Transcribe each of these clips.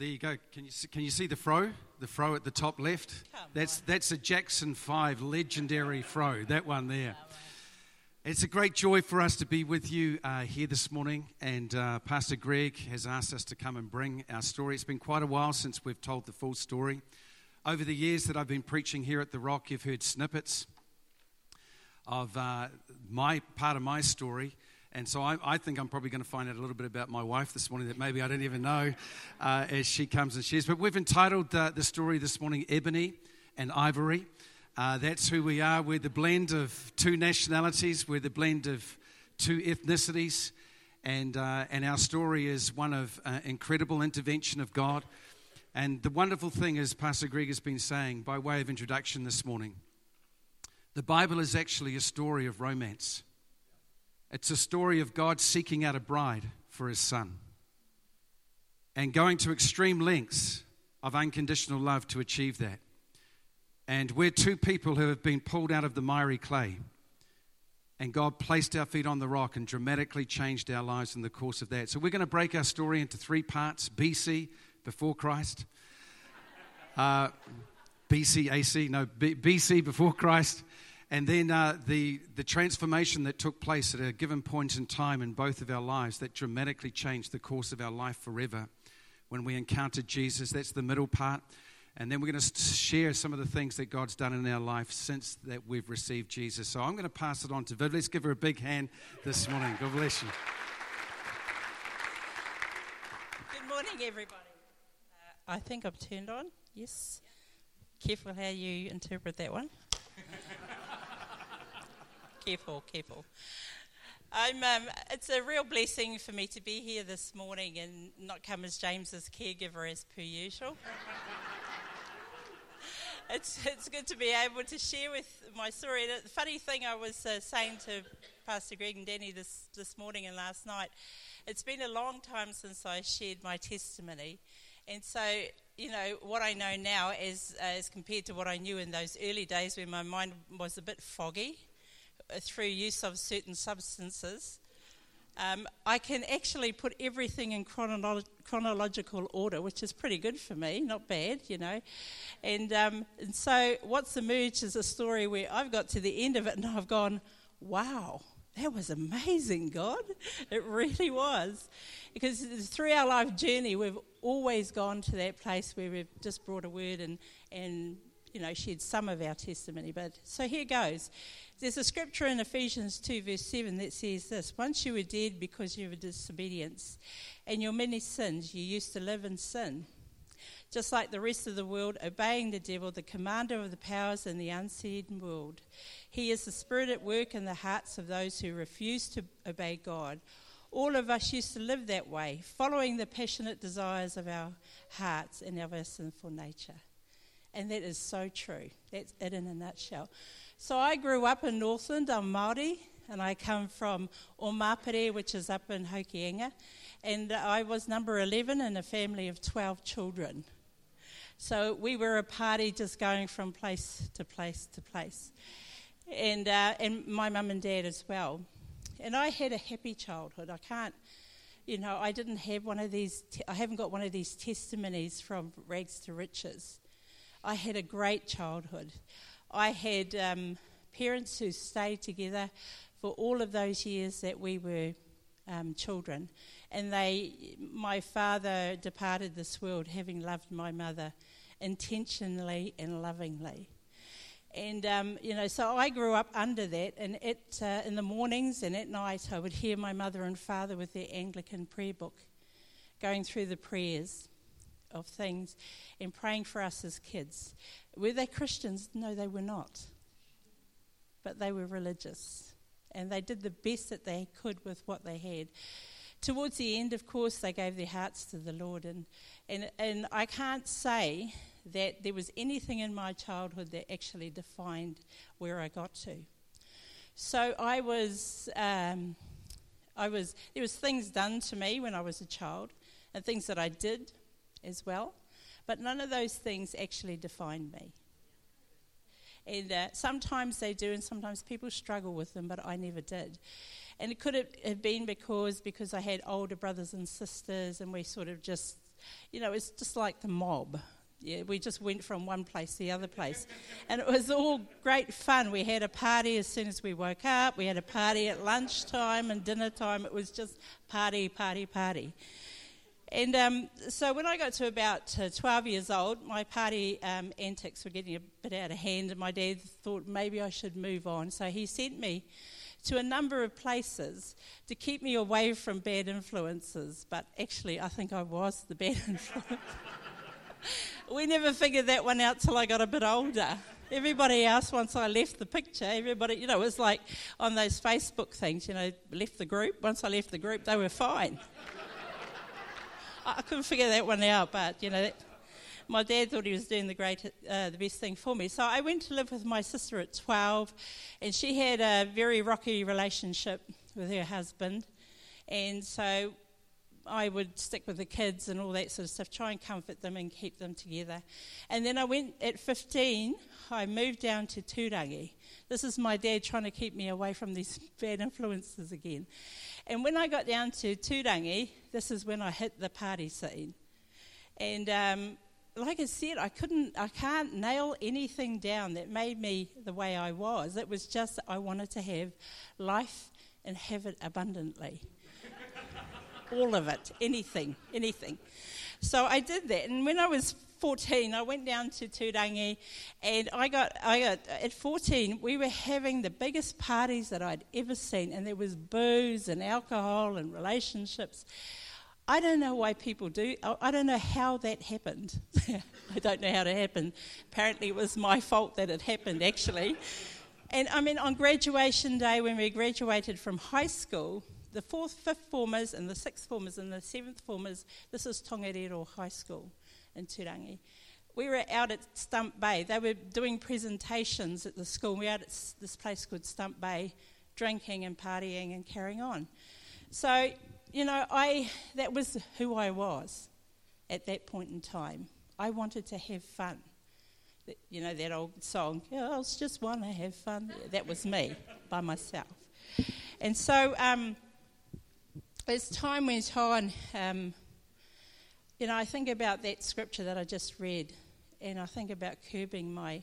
there you go. Can you see, can you see the fro? The fro at the top left. Come that's on. that's a Jackson Five legendary fro. That one there. It's a great joy for us to be with you uh, here this morning, and uh, Pastor Greg has asked us to come and bring our story. It's been quite a while since we've told the full story. Over the years that I've been preaching here at the Rock, you've heard snippets of uh, my part of my story. And so I, I, think I'm probably going to find out a little bit about my wife this morning that maybe I don't even know uh, as she comes and shares. But we've entitled uh, the story this morning Ebony and Ivory. Uh, that's who we are. We're the blend of two nationalities, we're the blend of two ethnicities, and, uh, and our story is one of uh, incredible intervention of God. And the wonderful thing is, Pastor Greg has been saying by way of introduction this morning, the Bible is actually a story of romance. It's a story of God seeking out a bride for his son and going to extreme lengths of unconditional love to achieve that. And we're two people who have been pulled out of the miry clay. And God placed our feet on the rock and dramatically changed our lives in the course of that. So we're going to break our story into three parts BC, before Christ, uh, BC, AC, no, B- BC, before Christ, and then uh, the, the transformation that took place at a given point in time in both of our lives that dramatically changed the course of our life forever when we encountered Jesus. That's the middle part. And then we're going to share some of the things that God's done in our life since that we've received Jesus. So I'm going to pass it on to Viv. Let's give her a big hand this morning. God bless you. Good morning, everybody. Uh, I think I'm turned on. Yes. Careful how you interpret that one. careful, careful. I'm, um, it's a real blessing for me to be here this morning and not come as James's caregiver as per usual it's, it's good to be able to share with my story. The funny thing I was uh, saying to Pastor Greg and Danny this, this morning and last night, it's been a long time since I shared my testimony. And so, you know, what I know now is uh, as compared to what I knew in those early days when my mind was a bit foggy through use of certain substances. Um, I can actually put everything in chronolo- chronological order, which is pretty good for me, not bad, you know. And, um, and so what's emerged is a story where I've got to the end of it and I've gone, wow, that was amazing, God. It really was. Because through our life journey, we've always gone to that place where we've just brought a word and, and you know, shared some of our testimony. But so here goes. There's a scripture in Ephesians 2, verse 7 that says this Once you were dead because of your disobedience and your many sins, you used to live in sin. Just like the rest of the world, obeying the devil, the commander of the powers in the unseen world. He is the spirit at work in the hearts of those who refuse to obey God. All of us used to live that way, following the passionate desires of our hearts and our sinful nature. And that is so true. That's it in a nutshell. So I grew up in Northland. I'm Māori, and I come from Omapere, which is up in Hokianga. And I was number 11 in a family of 12 children. So we were a party just going from place to place to place. And, uh, and my mum and dad as well. And I had a happy childhood. I can't, you know, I didn't have one of these, te- I haven't got one of these testimonies from rags to riches. I had a great childhood. I had um, parents who stayed together for all of those years that we were um, children. And they, my father departed this world having loved my mother intentionally and lovingly. And, um, you know, so I grew up under that. And it, uh, in the mornings and at night, I would hear my mother and father with their Anglican prayer book going through the prayers of things and praying for us as kids. Were they Christians? No, they were not. But they were religious. And they did the best that they could with what they had. Towards the end, of course, they gave their hearts to the Lord. And, and, and I can't say that there was anything in my childhood that actually defined where I got to. So I was, um, I was, there was things done to me when I was a child, and things that I did as well. But none of those things actually defined me. And uh, sometimes they do, and sometimes people struggle with them, but I never did. And it could have been because because I had older brothers and sisters, and we sort of just you know, it's just like the mob. Yeah, we just went from one place to the other place. And it was all great fun. We had a party as soon as we woke up. We had a party at lunchtime and dinner time. It was just party, party, party. And um, so when I got to about uh, 12 years old, my party um, antics were getting a bit out of hand, and my dad thought maybe I should move on. So he sent me to a number of places to keep me away from bad influences. But actually, I think I was the bad influence. we never figured that one out till I got a bit older. Everybody else, once I left the picture, everybody, you know, it was like on those Facebook things, you know, left the group. Once I left the group, they were fine. I couldn't figure that one out, but you know, that, my dad thought he was doing the great, uh, the best thing for me. So I went to live with my sister at 12, and she had a very rocky relationship with her husband, and so I would stick with the kids and all that sort of stuff, try and comfort them and keep them together. And then I went at 15, I moved down to Turangi. This is my dad trying to keep me away from these bad influences again. And when I got down to Turangi, this is when I hit the party scene. And um, like I said, I couldn't, I can't nail anything down that made me the way I was. It was just I wanted to have life and have it abundantly. All of it, anything, anything. So I did that. And when I was 14, I went down to Turangi, and I got, I got, at 14, we were having the biggest parties that I'd ever seen, and there was booze and alcohol and relationships. I don't know why people do. I don't know how that happened. I don't know how it happened. Apparently, it was my fault that it happened, actually. And I mean, on graduation day, when we graduated from high school, the fourth, fifth formers, and the sixth formers, and the seventh formers, this is Tongariro High School in Turangi. We were out at Stump Bay. They were doing presentations at the school. We were out at this place called Stump Bay, drinking and partying and carrying on. So, you know, I that was who I was at that point in time. I wanted to have fun. You know that old song, girls just want to have fun. That was me by myself. And so, um, as time went on, um, you know, I think about that scripture that I just read, and I think about curbing my,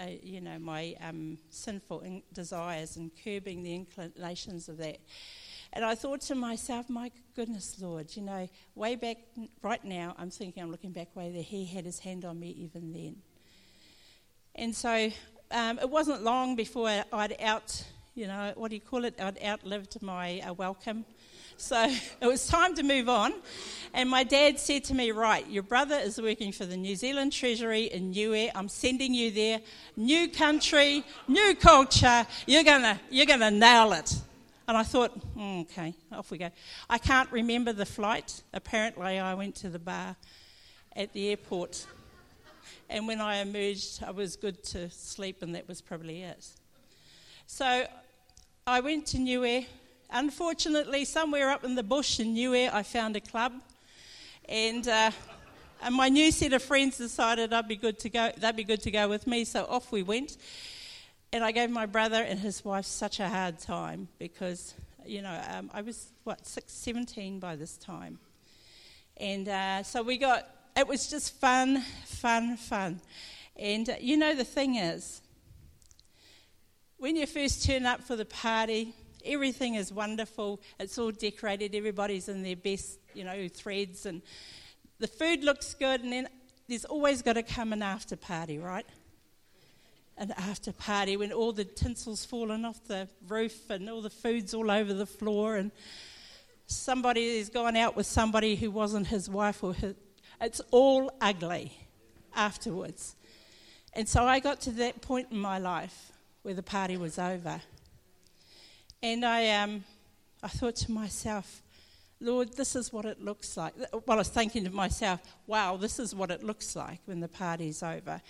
uh, you know, my um, sinful in- desires and curbing the inclinations of that. And I thought to myself, my goodness, Lord, you know, way back right now, I'm thinking, I'm looking back way there, He had His hand on me even then. And so um, it wasn't long before I'd out, you know, what do you call it? I'd outlived my uh, welcome. So it was time to move on. And my dad said to me, Right, your brother is working for the New Zealand Treasury in Niue. I'm sending you there. New country, new culture. You're going you're gonna nail it. And I thought, mm, okay, off we go. I can't remember the flight. Apparently, I went to the bar at the airport. And when I emerged, I was good to sleep, and that was probably it. So I went to Niue Unfortunately, somewhere up in the bush in Niue, I found a club, and uh, and my new set of friends decided I'd be good to go. They'd be good to go with me, so off we went. And I gave my brother and his wife such a hard time because you know um, I was what six, 17 by this time, and uh, so we got. It was just fun, fun, fun, and uh, you know the thing is, when you first turn up for the party Everything is wonderful. It's all decorated. Everybody's in their best, you know, threads, and the food looks good. And then there's always got to come an after party, right? An after party when all the tinsel's fallen off the roof and all the food's all over the floor, and somebody has gone out with somebody who wasn't his wife or his. It's all ugly afterwards. And so I got to that point in my life where the party was over. And I, um, I thought to myself, Lord, this is what it looks like. Well, I was thinking to myself, wow, this is what it looks like when the party's over.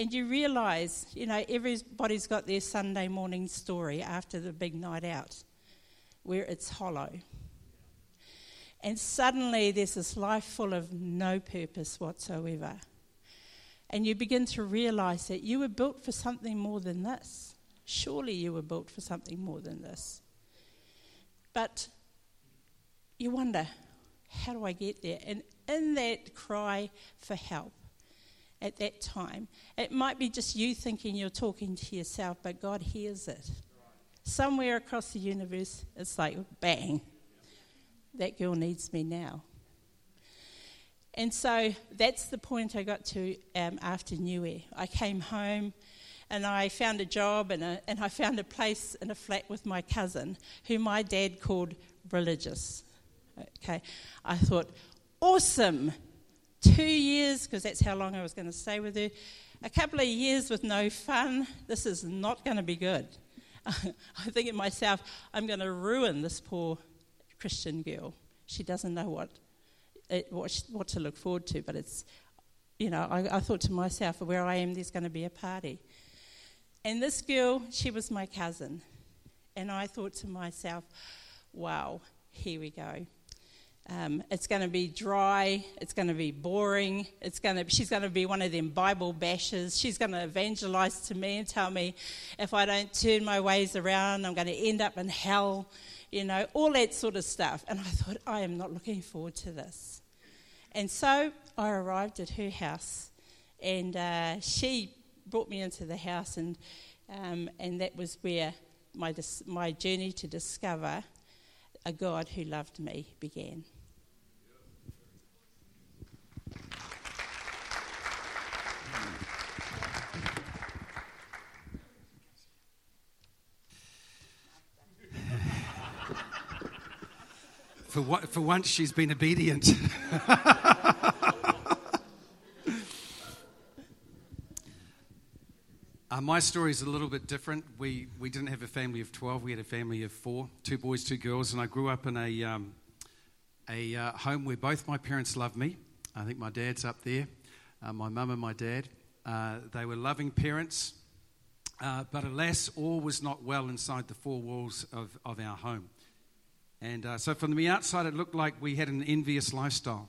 And you realise, you know, everybody's got their Sunday morning story after the big night out where it's hollow. And suddenly there's this life full of no purpose whatsoever. And you begin to realise that you were built for something more than this. Surely you were built for something more than this. But you wonder, how do I get there? And in that cry for help at that time, it might be just you thinking you're talking to yourself, but God hears it. Somewhere across the universe, it's like bang, that girl needs me now. And so that's the point I got to um, after New Year. I came home and I found a job and, a, and I found a place in a flat with my cousin, who my dad called religious. Okay, I thought, awesome. Two years, because that's how long I was going to stay with her. A couple of years with no fun. This is not going to be good. I think of myself, I'm going to ruin this poor Christian girl. She doesn't know what, it, what, what to look forward to, but it's, you know, I, I thought to myself, where I am, there's going to be a party. And this girl, she was my cousin. And I thought to myself, wow, here we go. Um, it's going to be dry. It's going to be boring. It's going to. She's going to be one of them Bible bashers. She's going to evangelize to me and tell me if I don't turn my ways around, I'm going to end up in hell. You know, all that sort of stuff. And I thought, I am not looking forward to this. And so I arrived at her house, and uh, she brought me into the house, and um, and that was where my my journey to discover a God who loved me began. For, for once, she's been obedient. Uh, my story is a little bit different. We, we didn't have a family of 12, we had a family of four two boys, two girls, and I grew up in a, um, a uh, home where both my parents loved me. I think my dad's up there, uh, my mum and my dad. Uh, they were loving parents, uh, but alas, all was not well inside the four walls of, of our home. And uh, so from the outside, it looked like we had an envious lifestyle.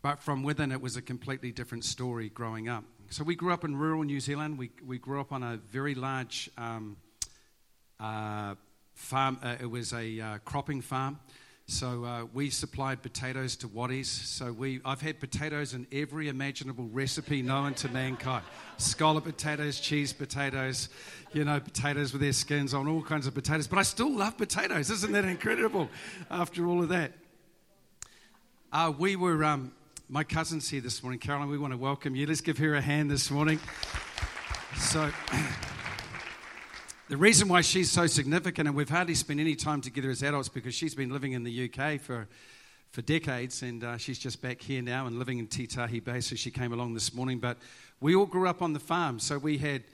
But from within, it was a completely different story growing up. So we grew up in rural New Zealand. We, we grew up on a very large um, uh, farm. Uh, it was a uh, cropping farm. So uh, we supplied potatoes to Wattie's. So we, I've had potatoes in every imaginable recipe known to mankind. Scallop potatoes, cheese potatoes, you know, potatoes with their skins on, all kinds of potatoes. But I still love potatoes. Isn't that incredible after all of that? Uh, we were um, my cousin's here this morning. Carolyn, we want to welcome you. Let's give her a hand this morning. So, the reason why she's so significant, and we've hardly spent any time together as adults because she's been living in the UK for, for decades, and uh, she's just back here now and living in Titahi Bay, so she came along this morning. But we all grew up on the farm, so we had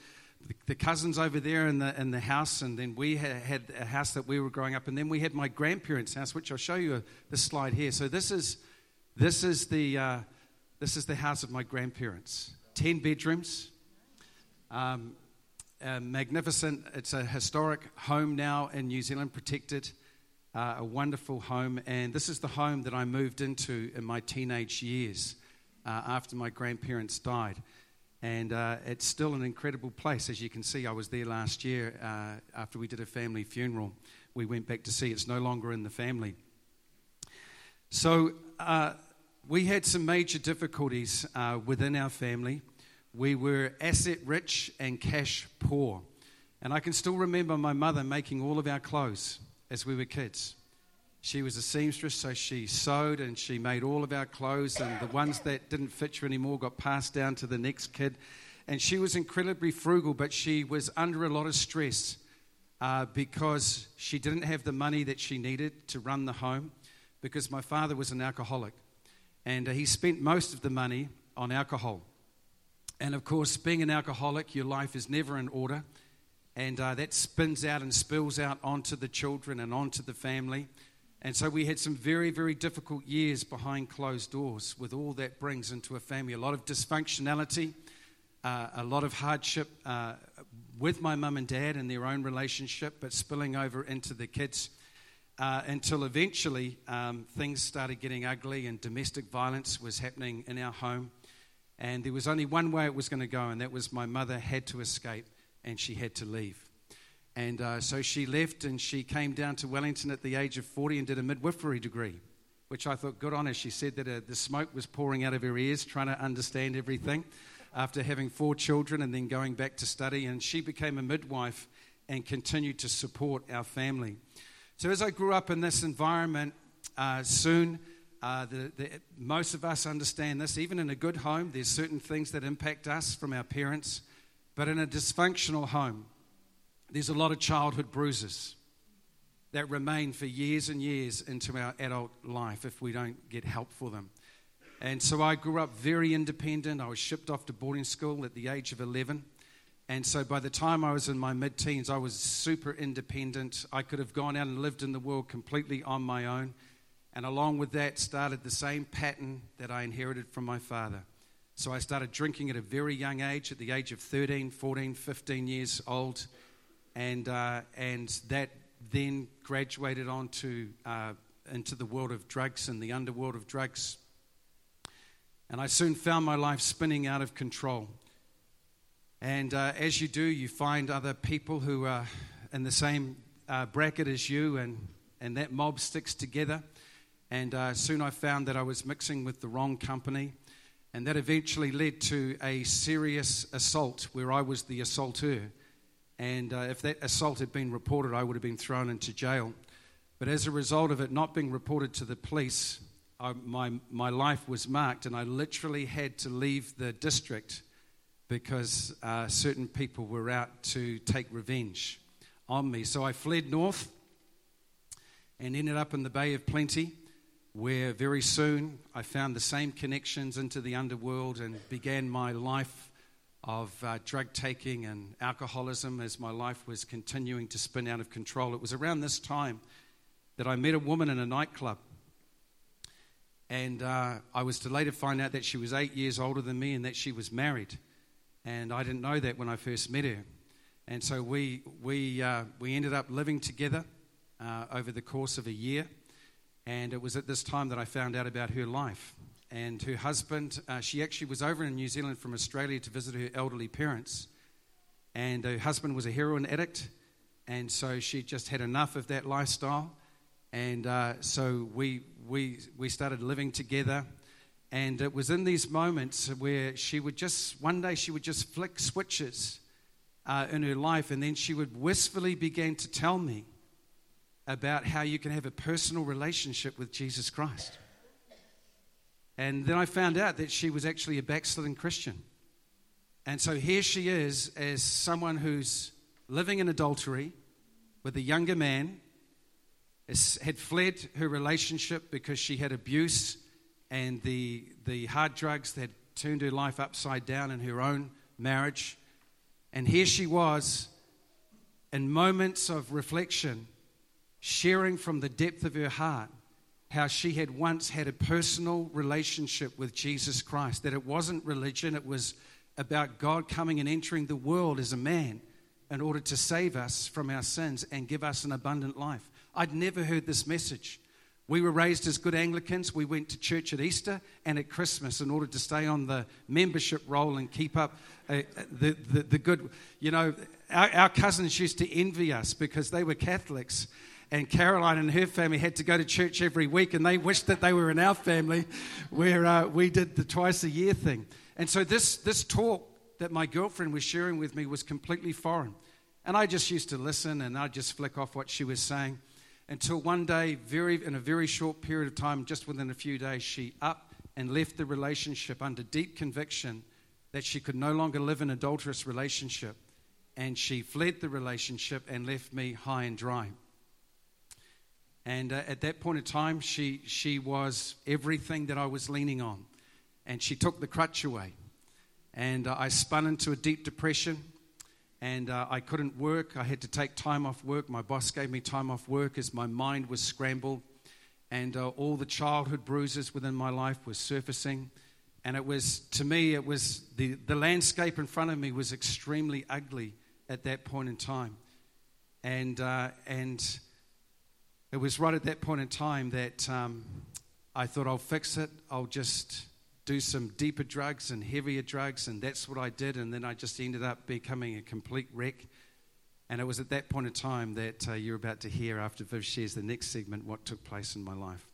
the cousins over there in the, in the house, and then we had, had, a house that we were growing up, and then we had my grandparents' house, which I'll show you a, this slide here. So this is this is the, uh, this is the house of my grandparents. 10 bedrooms. Um, magnificent. It's a historic home now in New Zealand, protected. Uh, a wonderful home. And this is the home that I moved into in my teenage years uh, after my grandparents died. And uh, it's still an incredible place. As you can see, I was there last year uh, after we did a family funeral. We went back to see it's no longer in the family. So, uh, we had some major difficulties uh, within our family. We were asset rich and cash poor. And I can still remember my mother making all of our clothes as we were kids. She was a seamstress, so she sewed and she made all of our clothes, and the ones that didn't fit you anymore got passed down to the next kid. And she was incredibly frugal, but she was under a lot of stress uh, because she didn't have the money that she needed to run the home because my father was an alcoholic and uh, he spent most of the money on alcohol. And of course, being an alcoholic, your life is never in order, and uh, that spins out and spills out onto the children and onto the family. And so we had some very, very difficult years behind closed doors with all that brings into a family. A lot of dysfunctionality, uh, a lot of hardship uh, with my mum and dad and their own relationship, but spilling over into the kids uh, until eventually um, things started getting ugly and domestic violence was happening in our home. And there was only one way it was going to go, and that was my mother had to escape and she had to leave. And uh, so she left and she came down to Wellington at the age of 40 and did a midwifery degree. which I thought good on her. She said that uh, the smoke was pouring out of her ears, trying to understand everything after having four children and then going back to study. And she became a midwife and continued to support our family. So as I grew up in this environment, uh, soon uh, the, the, most of us understand this. Even in a good home, there's certain things that impact us from our parents. But in a dysfunctional home, there's a lot of childhood bruises that remain for years and years into our adult life if we don't get help for them. And so I grew up very independent. I was shipped off to boarding school at the age of 11. And so by the time I was in my mid teens, I was super independent. I could have gone out and lived in the world completely on my own. And along with that, started the same pattern that I inherited from my father. So I started drinking at a very young age, at the age of 13, 14, 15 years old. And, uh, and that then graduated on to, uh, into the world of drugs and the underworld of drugs. And I soon found my life spinning out of control. And uh, as you do, you find other people who are in the same uh, bracket as you, and, and that mob sticks together. And uh, soon I found that I was mixing with the wrong company. And that eventually led to a serious assault where I was the assaulter. And uh, if that assault had been reported, I would have been thrown into jail. But as a result of it not being reported to the police, I, my, my life was marked, and I literally had to leave the district because uh, certain people were out to take revenge on me. So I fled north and ended up in the Bay of Plenty where very soon I found the same connections into the underworld and began my life of uh, drug taking and alcoholism as my life was continuing to spin out of control. It was around this time that I met a woman in a nightclub. And uh, I was to later find out that she was eight years older than me and that she was married. And I didn't know that when I first met her. And so we, we, uh, we ended up living together uh, over the course of a year. And it was at this time that I found out about her life. And her husband, uh, she actually was over in New Zealand from Australia to visit her elderly parents. And her husband was a heroin addict. And so she just had enough of that lifestyle. And uh, so we, we, we started living together. And it was in these moments where she would just, one day, she would just flick switches uh, in her life. And then she would wistfully begin to tell me about how you can have a personal relationship with Jesus Christ. And then I found out that she was actually a backslidden Christian. And so here she is as someone who's living in adultery with a younger man, had fled her relationship because she had abuse and the, the hard drugs that turned her life upside down in her own marriage. And here she was in moments of reflection sharing from the depth of her heart how she had once had a personal relationship with Jesus Christ, that it wasn't religion, it was about God coming and entering the world as a man in order to save us from our sins and give us an abundant life. I'd never heard this message. We were raised as good Anglicans. We went to church at Easter and at Christmas in order to stay on the membership roll and keep up uh, the, the, the, good. You know, our, our cousins used to envy us because they were Catholics and Caroline and her family had to go to church every week, and they wished that they were in our family where uh, we did the twice a year thing. And so this, this talk that my girlfriend was sharing with me was completely foreign. And I just used to listen and I'd just flick off what she was saying until one day, very, in a very short period of time, just within a few days, she up and left the relationship under deep conviction that she could no longer live in an adulterous relationship. And she fled the relationship and left me high and dry. And uh, at that point in time, she, she was everything that I was leaning on. And she took the crutch away. And uh, I spun into a deep depression. And uh, I couldn't work. I had to take time off work. My boss gave me time off work as my mind was scrambled. And uh, all the childhood bruises within my life were surfacing. And it was, to me, it was the, the landscape in front of me was extremely ugly at that point in time. And, uh, and it was right at that point in time that um, I thought, I'll fix it. I'll just do some deeper drugs and heavier drugs, and that's what I did. And then I just ended up becoming a complete wreck. And it was at that point in time that uh, you're about to hear after Viv shares the next segment what took place in my life.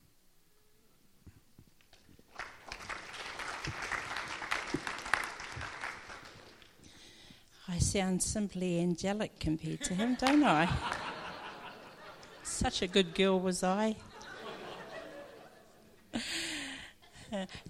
I sound simply angelic compared to him, don't I? Such a good girl was I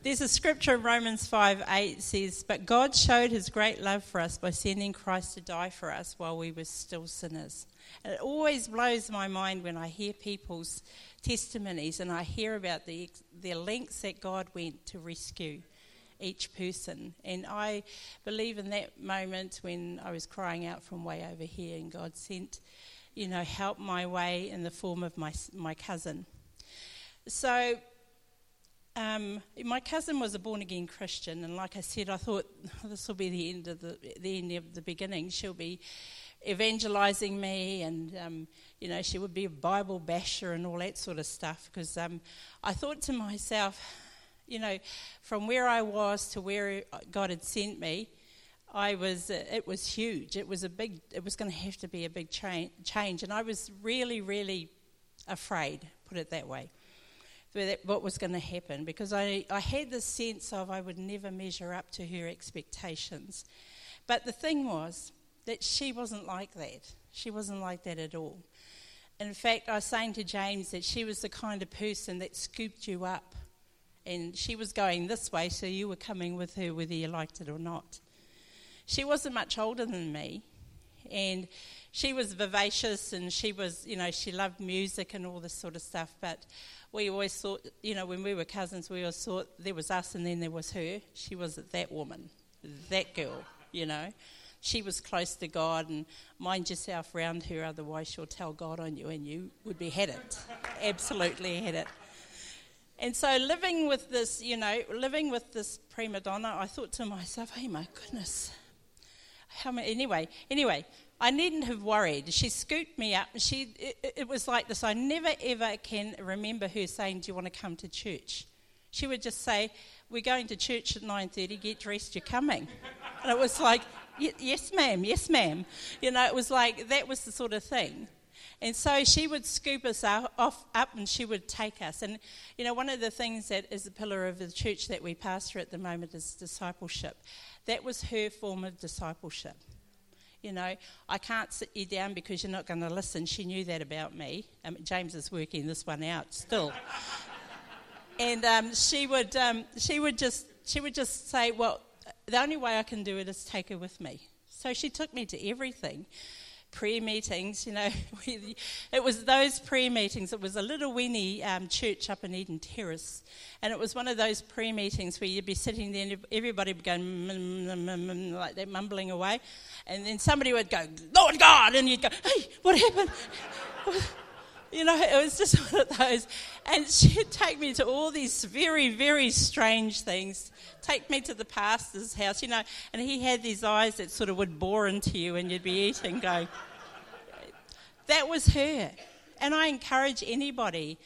there's a scripture in Romans 5 8 says, But God showed his great love for us by sending Christ to die for us while we were still sinners. And it always blows my mind when I hear people's testimonies and I hear about the, the lengths that God went to rescue each person. And I believe in that moment when I was crying out from way over here and God sent, you know, help my way in the form of my, my cousin. So um, my cousin was a born again Christian, and like I said, I thought oh, this will be the end of the, the end of the beginning. She'll be evangelizing me, and um, you know, she would be a Bible basher and all that sort of stuff. Because um, I thought to myself, you know, from where I was to where God had sent me, I was uh, it was huge. It was a big. It was going to have to be a big cha- change, and I was really, really afraid. Put it that way what was going to happen because I, I had this sense of I would never measure up to her expectations. But the thing was that she wasn't like that. She wasn't like that at all. In fact, I was saying to James that she was the kind of person that scooped you up. And she was going this way, so you were coming with her whether you liked it or not. She wasn't much older than me, and she was vivacious and she was, you know, she loved music and all this sort of stuff. But we always thought, you know, when we were cousins, we always thought there was us and then there was her. She was that woman, that girl, you know. She was close to God, and mind yourself round her, otherwise she'll tell God on you, and you would be had it. Absolutely had it. And so, living with this, you know, living with this prima donna, I thought to myself, "Hey, my goodness, how many?" Anyway, anyway, I needn't have worried. She scooped me up. She, it, it, was like this. I never ever can remember her saying, "Do you want to come to church?" She would just say, "We're going to church at 9:30. Get dressed. You're coming." And it was like, "Yes, ma'am. Yes, ma'am." You know, it was like that was the sort of thing. And so she would scoop us off, up and she would take us. And, you know, one of the things that is the pillar of the church that we pastor at the moment is discipleship. That was her form of discipleship. You know, I can't sit you down because you're not going to listen. She knew that about me. Um, James is working this one out still. and um, she would, um, she would just, she would just say, "Well, the only way I can do it is take her with me." So she took me to everything prayer meetings, you know, it was those prayer meetings. It was a little weeny um, church up in Eden Terrace, and it was one of those prayer meetings where you'd be sitting there and everybody would go mm, mm, mm, like that, mumbling away, and then somebody would go, Lord God, and you'd go, hey, what happened? you know, it was just one of those. And she'd take me to all these very, very strange things. Take me to the pastor's house, you know, and he had these eyes that sort of would bore into you and you'd be eating, go. That was her. And I encourage anybody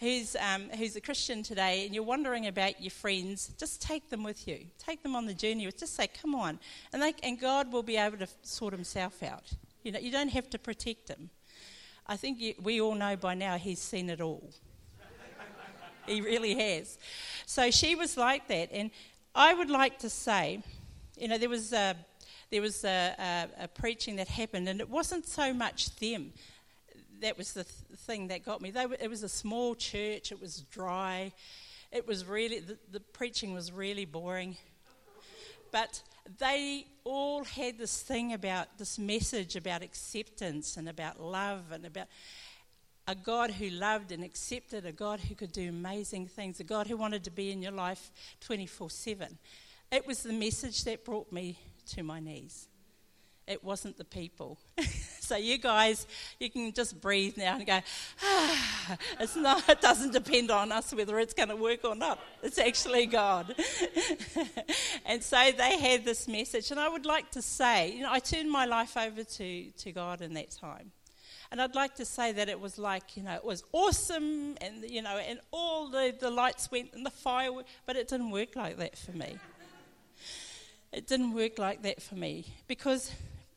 who's, um, who's a Christian today and you're wondering about your friends, just take them with you. Take them on the journey. Just say, come on. And, they, and God will be able to sort himself out. You know, you don't have to protect him. I think you, we all know by now he's seen it all. he really has. So she was like that. And I would like to say, you know, there was a, there was a, a, a preaching that happened, and it wasn't so much them. That was the th- thing that got me. Were, it was a small church, it was dry. It was really, the, the preaching was really boring. But they all had this thing about this message about acceptance and about love and about a God who loved and accepted, a God who could do amazing things, a God who wanted to be in your life 24 7. It was the message that brought me to my knees. It wasn't the people. so you guys, you can just breathe now and go, ah, it's not, it doesn't depend on us whether it's going to work or not. It's actually God. and so they had this message. And I would like to say, you know, I turned my life over to, to God in that time. And I'd like to say that it was like, you know, it was awesome and, you know, and all the, the lights went and the fire, but it didn't work like that for me. It didn't work like that for me because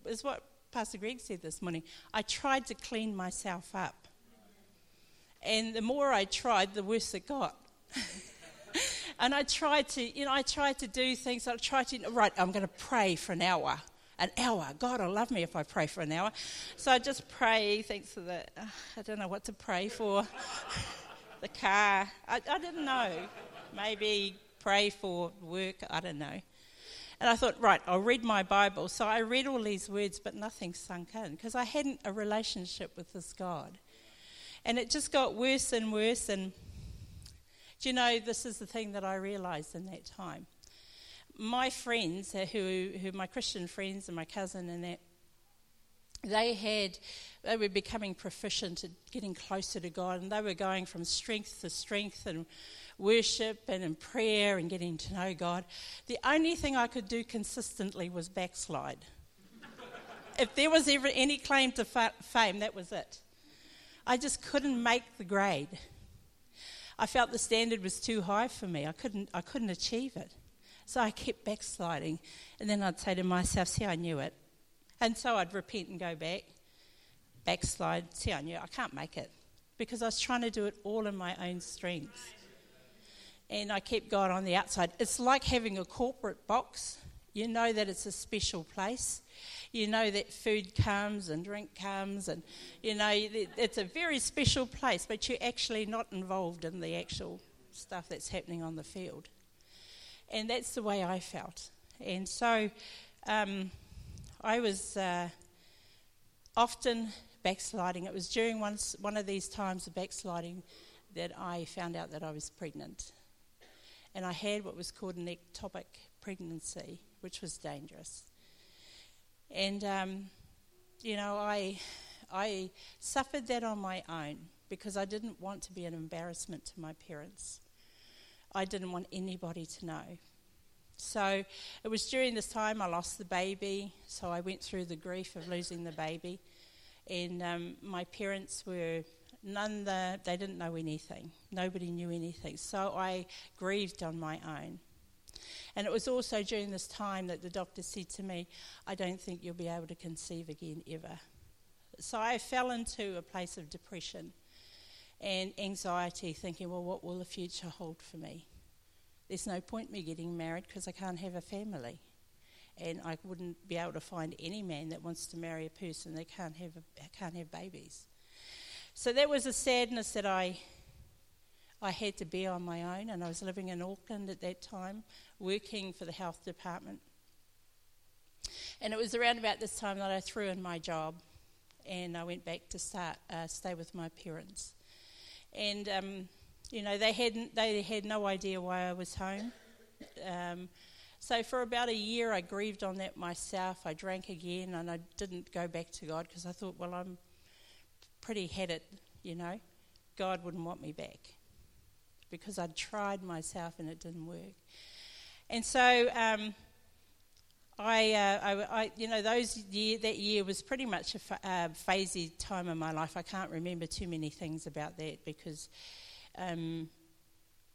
is what Pastor Greg said this morning. I tried to clean myself up. And the more I tried, the worse it got. and I tried to, you know, I tried to do things. I tried to, right, I'm going to pray for an hour. An hour. God will love me if I pray for an hour. So I just pray, thanks for the, uh, I don't know what to pray for. the car. I, I didn't know. Maybe pray for work. I don't know. And I thought, right, I'll read my Bible. So I read all these words, but nothing sunk in because I hadn't a relationship with this God. And it just got worse and worse. And do you know, this is the thing that I realized in that time. My friends, uh, who, who my Christian friends and my cousin and that, they had they were becoming proficient at getting closer to God and they were going from strength to strength and worship and in prayer and getting to know God. The only thing I could do consistently was backslide. if there was ever any claim to fa- fame, that was it. I just couldn't make the grade. I felt the standard was too high for me. I couldn't, I couldn't achieve it. So I kept backsliding. And then I'd say to myself, see, I knew it. And so I'd repent and go back, backslide, see, I knew. I can't make it. Because I was trying to do it all in my own strength and I kept God on the outside. It's like having a corporate box. You know that it's a special place. You know that food comes and drink comes, and you know it's a very special place, but you're actually not involved in the actual stuff that's happening on the field. And that's the way I felt. And so um, I was uh, often backsliding. It was during once, one of these times of backsliding that I found out that I was pregnant and I had what was called an ectopic pregnancy, which was dangerous. And, um, you know, I, I suffered that on my own because I didn't want to be an embarrassment to my parents. I didn't want anybody to know. So it was during this time I lost the baby, so I went through the grief of losing the baby. And um, my parents were none the, they didn't know anything. Nobody knew anything. So I grieved on my own. And it was also during this time that the doctor said to me, I don't think you'll be able to conceive again ever. So I fell into a place of depression and anxiety, thinking, well, what will the future hold for me? There's no point me getting married because I can't have a family. And I wouldn't be able to find any man that wants to marry a person that can't have, a, can't have babies. So that was a sadness that I, I had to bear on my own, and I was living in Auckland at that time, working for the health department. And it was around about this time that I threw in my job, and I went back to start uh, stay with my parents. And um, you know, they hadn't they had no idea why I was home. Um, so for about a year, I grieved on that myself. I drank again, and I didn't go back to God because I thought, well, I'm pretty had it, you know, God wouldn't want me back because I'd tried myself and it didn't work. And so um, I, uh, I, I, you know, those year, that year was pretty much a fa- uh, phasey time in my life. I can't remember too many things about that because. Um,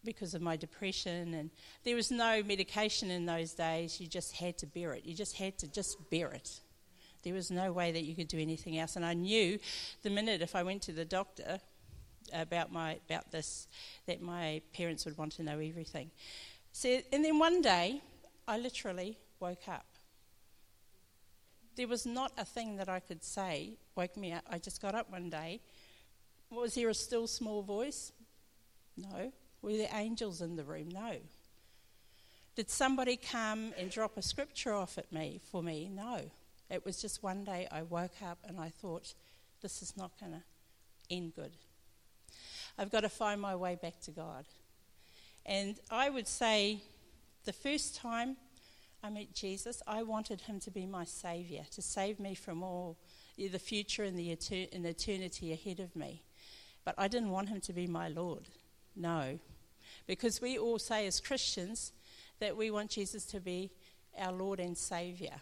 because of my depression and there was no medication in those days you just had to bear it you just had to just bear it there was no way that you could do anything else. And I knew the minute if I went to the doctor about my about this that my parents would want to know everything. So and then one day I literally woke up. There was not a thing that I could say woke me up. I just got up one day. Was there a still small voice? No. Were there angels in the room? No. Did somebody come and drop a scripture off at me for me? No. It was just one day I woke up and I thought, this is not going to end good. I've got to find my way back to God. And I would say the first time I met Jesus, I wanted him to be my savior, to save me from all the future and the, and eternity ahead of me. But I didn't want him to be my Lord. No. Because we all say as Christians that we want Jesus to be our Lord and Savior.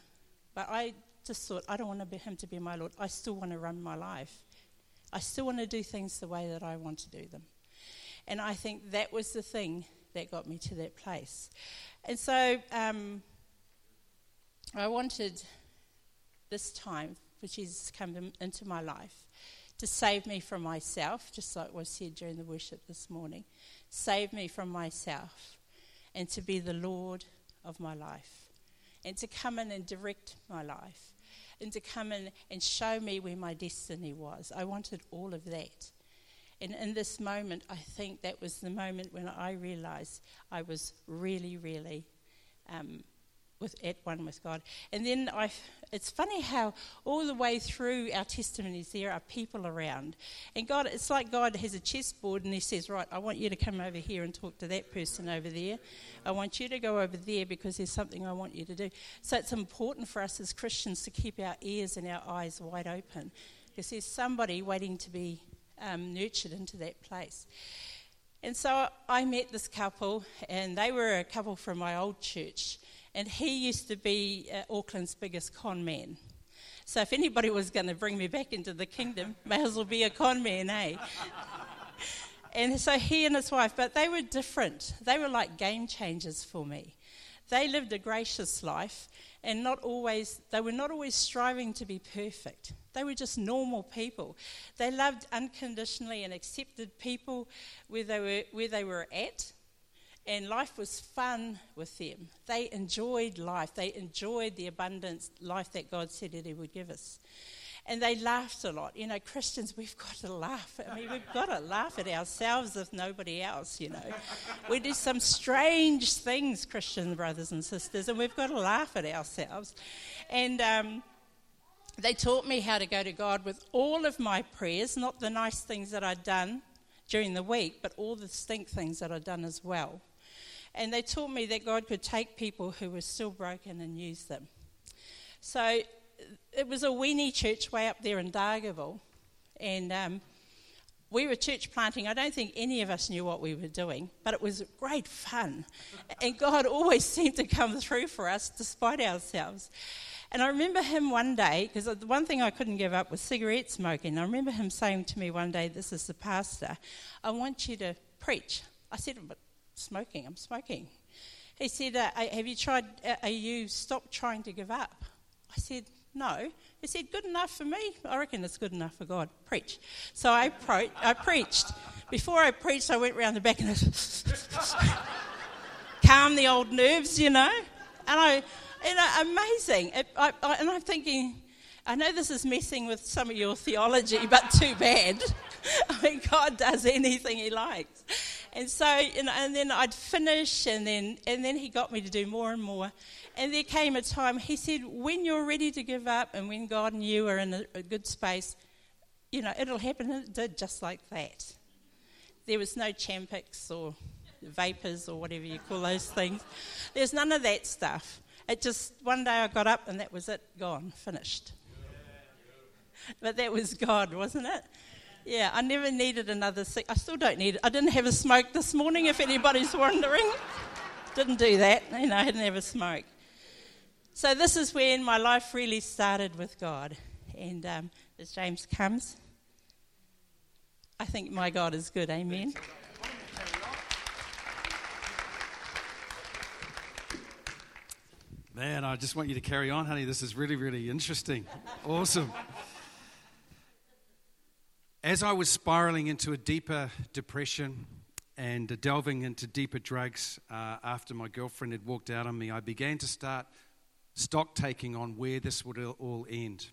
But I just thought, I don't want him to be my Lord. I still want to run my life. I still want to do things the way that I want to do them. And I think that was the thing that got me to that place. And so um, I wanted this time for Jesus to come into my life to save me from myself, just like was said during the worship this morning. Save me from myself and to be the Lord of my life and to come in and direct my life and to come in and show me where my destiny was. I wanted all of that. And in this moment, I think that was the moment when I realized I was really, really um, with, at one with God. And then I, it's funny how all the way through our testimonies there are people around. And God, it's like God has a chessboard and He says, Right, I want you to come over here and talk to that person over there. I want you to go over there because there's something I want you to do. So it's important for us as Christians to keep our ears and our eyes wide open because there's somebody waiting to be um, nurtured into that place. And so I met this couple, and they were a couple from my old church and he used to be uh, Auckland's biggest con man. So if anybody was going to bring me back into the kingdom, may as well be a con man, eh? and so he and his wife, but they were different. They were like game changers for me. They lived a gracious life and not always, they were not always striving to be perfect. They were just normal people. They loved unconditionally and accepted people where they were, where they were at and life was fun with them. They enjoyed life. They enjoyed the abundance life that God said that He would give us. And they laughed a lot. You know, Christians, we've got to laugh. I mean, we've got to laugh at ourselves if nobody else, you know. We do some strange things, Christian brothers and sisters, and we've got to laugh at ourselves. And um, they taught me how to go to God with all of my prayers, not the nice things that I'd done during the week, but all the stink things that I'd done as well. And they taught me that God could take people who were still broken and use them. So it was a weenie church way up there in Dargaville. And um, we were church planting. I don't think any of us knew what we were doing, but it was great fun. And God always seemed to come through for us despite ourselves. And I remember him one day, because the one thing I couldn't give up was cigarette smoking. I remember him saying to me one day, This is the pastor, I want you to preach. I said, But smoking. I'm smoking. He said, uh, Have you tried, uh, are you stopped trying to give up? I said, No. He said, Good enough for me. I reckon it's good enough for God. Preach. So I, pro- I preached. Before I preached, I went round the back and calm the old nerves, you know. And I, you know, amazing. It, I, I, and I'm thinking, I know this is messing with some of your theology, but too bad. I mean, God does anything He likes. And so, you know, and then I'd finish, and then, and then he got me to do more and more. And there came a time, he said, when you're ready to give up and when God and you are in a, a good space, you know, it'll happen. It did just like that. There was no Champix or vapors or whatever you call those things. There's none of that stuff. It just, one day I got up and that was it, gone, finished. But that was God, wasn't it? Yeah, I never needed another cig- I still don't need it. I didn't have a smoke this morning, if anybody's wondering. didn't do that. You know, I didn't have a smoke. So this is when my life really started with God. And um, as James comes, I think my God is good. Amen. Man, I just want you to carry on, honey. This is really, really interesting. Awesome as I was spiraling into a deeper depression and delving into deeper drugs uh, after my girlfriend had walked out on me, I began to start stock taking on where this would all end.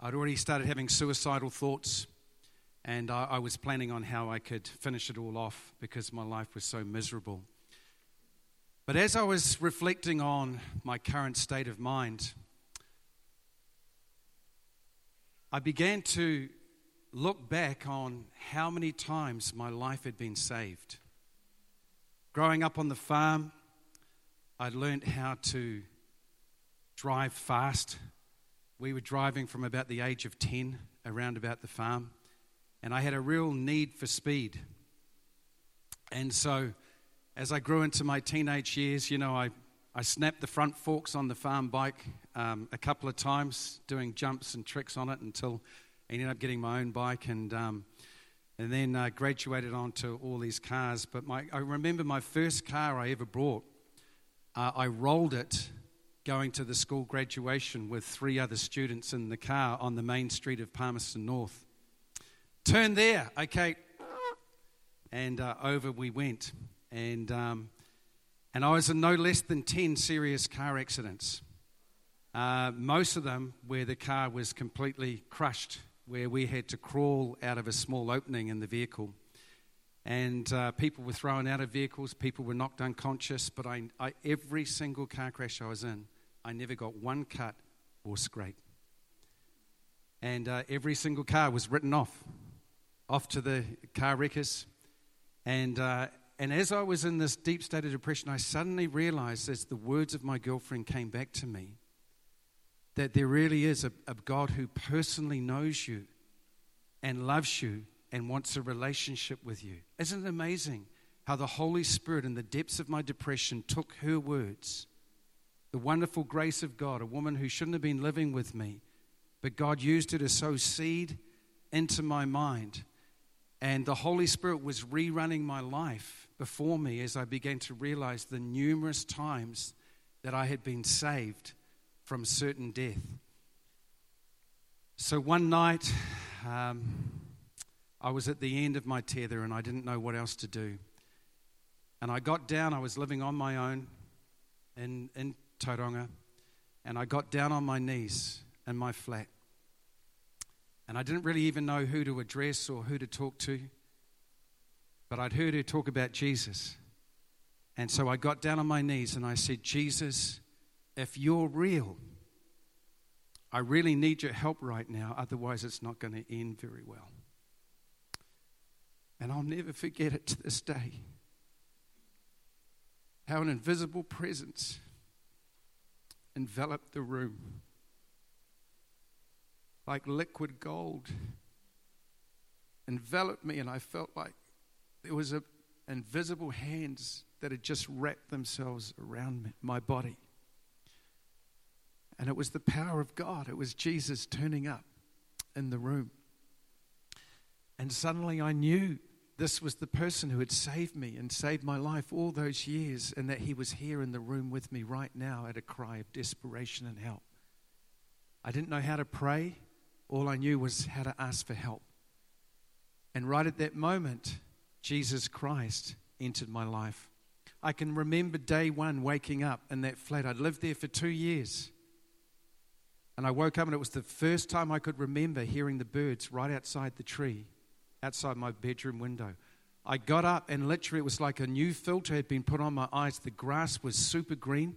I'd already started having suicidal thoughts, and I, I was planning on how I could finish it all off because my life was so miserable. But as I was reflecting on my current state of mind, I began to look back on how many times my life had been saved. Growing up on the farm, I learned how to drive fast. We were driving from about the age of 10 around about the farm, and I had a real need for speed. And so, as I grew into my teenage years, you know, I, I snapped the front forks on the farm bike um, a couple of times, doing jumps and tricks on it until I ended up getting my own bike and, um, and then uh, graduated onto all these cars. But my, I remember my first car I ever bought, uh, I rolled it going to the school graduation with three other students in the car on the main street of Palmerston North. Turn there, okay. And uh, over we went. And um, And I was in no less than 10 serious car accidents. Uh, most of them where the car was completely crushed, where we had to crawl out of a small opening in the vehicle. And uh, people were thrown out of vehicles, people were knocked unconscious. But I, I, every single car crash I was in, I never got one cut or scrape. And uh, every single car was written off, off to the car wreckers. And, uh, and as I was in this deep state of depression, I suddenly realized as the words of my girlfriend came back to me that there really is a, a God who personally knows you and loves you and wants a relationship with you. Isn't it amazing how the Holy Spirit, in the depths of my depression, took her words, the wonderful grace of God, a woman who shouldn't have been living with me, but God used her to sow seed into my mind. And the Holy Spirit was rerunning my life before me as I began to realize the numerous times that I had been saved from certain death. So one night, um, I was at the end of my tether and I didn't know what else to do. And I got down, I was living on my own in, in Tauranga, and I got down on my knees in my flat. And I didn't really even know who to address or who to talk to. But I'd heard her talk about Jesus. And so I got down on my knees and I said, Jesus, if you're real, I really need your help right now, otherwise, it's not going to end very well. And I'll never forget it to this day how an invisible presence enveloped the room like liquid gold, enveloped me, and I felt like there was a, invisible hands that had just wrapped themselves around me, my body. And it was the power of God. It was Jesus turning up in the room. And suddenly I knew this was the person who had saved me and saved my life all those years, and that he was here in the room with me right now at a cry of desperation and help. I didn't know how to pray, all I knew was how to ask for help. And right at that moment, Jesus Christ entered my life. I can remember day one waking up in that flat. I'd lived there for two years. And I woke up, and it was the first time I could remember hearing the birds right outside the tree, outside my bedroom window. I got up, and literally, it was like a new filter had been put on my eyes. The grass was super green,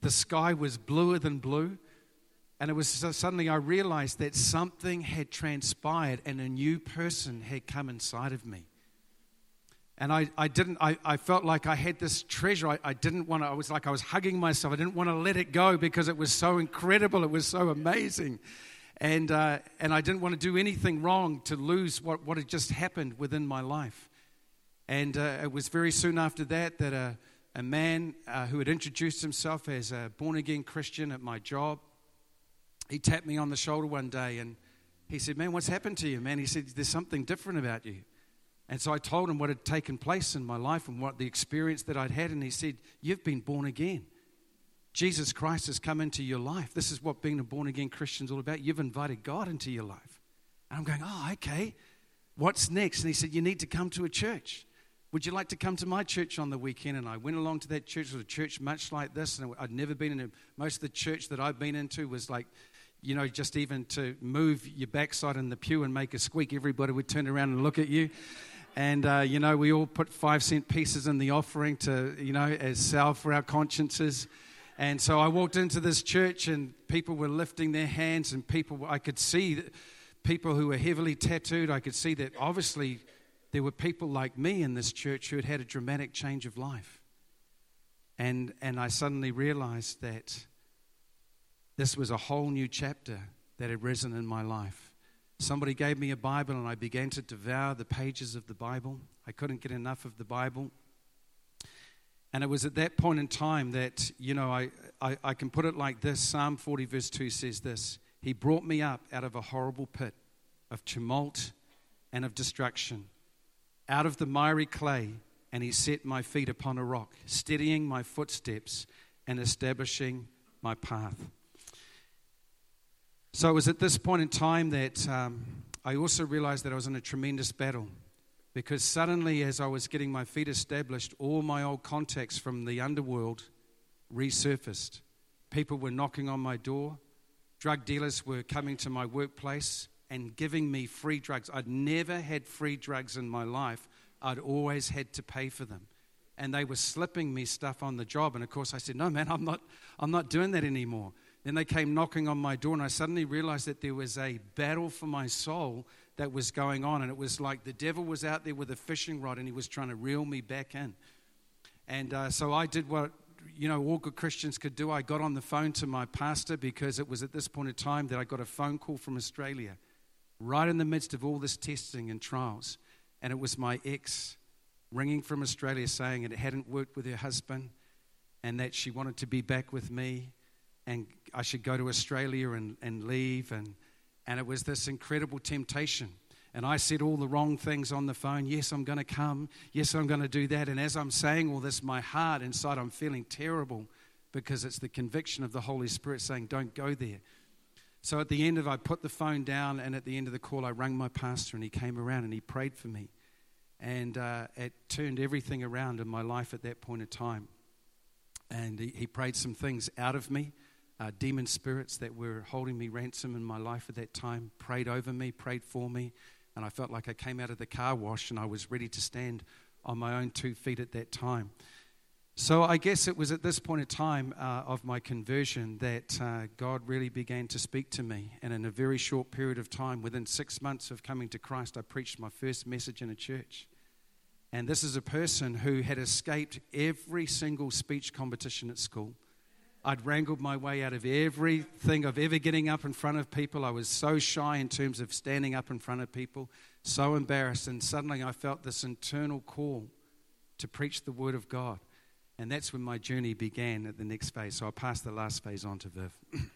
the sky was bluer than blue. And it was so suddenly I realized that something had transpired, and a new person had come inside of me. And I, I didn't, I, I felt like I had this treasure. I, I didn't want to, I was like I was hugging myself. I didn't want to let it go because it was so incredible. It was so amazing. And, uh, and I didn't want to do anything wrong to lose what, what had just happened within my life. And uh, it was very soon after that that a, a man uh, who had introduced himself as a born again Christian at my job, he tapped me on the shoulder one day and he said, Man, what's happened to you, man? He said, There's something different about you. And so I told him what had taken place in my life and what the experience that I'd had. And he said, You've been born again. Jesus Christ has come into your life. This is what being a born again Christian is all about. You've invited God into your life. And I'm going, Oh, okay. What's next? And he said, You need to come to a church. Would you like to come to my church on the weekend? And I went along to that church. It was a church much like this. And I'd never been in a, most of the church that I've been into was like, you know, just even to move your backside in the pew and make a squeak, everybody would turn around and look at you. And, uh, you know, we all put five cent pieces in the offering to, you know, as salve for our consciences. And so I walked into this church and people were lifting their hands, and people, I could see people who were heavily tattooed. I could see that obviously there were people like me in this church who had had a dramatic change of life. And, and I suddenly realized that this was a whole new chapter that had risen in my life. Somebody gave me a Bible and I began to devour the pages of the Bible. I couldn't get enough of the Bible. And it was at that point in time that, you know, I, I, I, can put it like this Psalm 40, verse 2 says this He brought me up out of a horrible pit of tumult and of destruction, out of the miry clay, and He set my feet upon a rock, steadying my footsteps and establishing my path. So it was at this point in time that um, I also realized that I was in a tremendous battle because suddenly, as I was getting my feet established, all my old contacts from the underworld resurfaced. People were knocking on my door, drug dealers were coming to my workplace and giving me free drugs. I'd never had free drugs in my life, I'd always had to pay for them. And they were slipping me stuff on the job. And of course, I said, No, man, I'm not, I'm not doing that anymore. Then they came knocking on my door, and I suddenly realized that there was a battle for my soul that was going on. And it was like the devil was out there with a fishing rod and he was trying to reel me back in. And uh, so I did what you know all good Christians could do. I got on the phone to my pastor because it was at this point in time that I got a phone call from Australia, right in the midst of all this testing and trials, and it was my ex ringing from Australia saying it hadn't worked with her husband, and that she wanted to be back with me, and I should go to Australia and, and leave, and and it was this incredible temptation. And I said all the wrong things on the phone. Yes, I'm going to come. Yes, I'm going to do that. And as I'm saying all this, my heart inside, I'm feeling terrible because it's the conviction of the Holy Spirit saying, don't go there. So at the end of I put the phone down, and at the end of the call, I rang my pastor, and he came around and he prayed for me. And uh, it turned everything around in my life at that point in time. And he, he prayed some things out of me uh, demon spirits that were holding me ransom in my life at that time prayed over me, prayed for me, and I felt like I came out of the car wash and I was ready to stand on my own two feet at that time. So I guess it was at this point in time uh, of my conversion that uh, God really began to speak to me. And in a very short period of time, within six months of coming to Christ, I preached my first message in a church. And this is a person who had escaped every single speech competition at school. I'd wrangled my way out of everything of ever getting up in front of people. I was so shy in terms of standing up in front of people, so embarrassed. And suddenly I felt this internal call to preach the Word of God. And that's when my journey began at the next phase. So I'll pass the last phase on to Viv.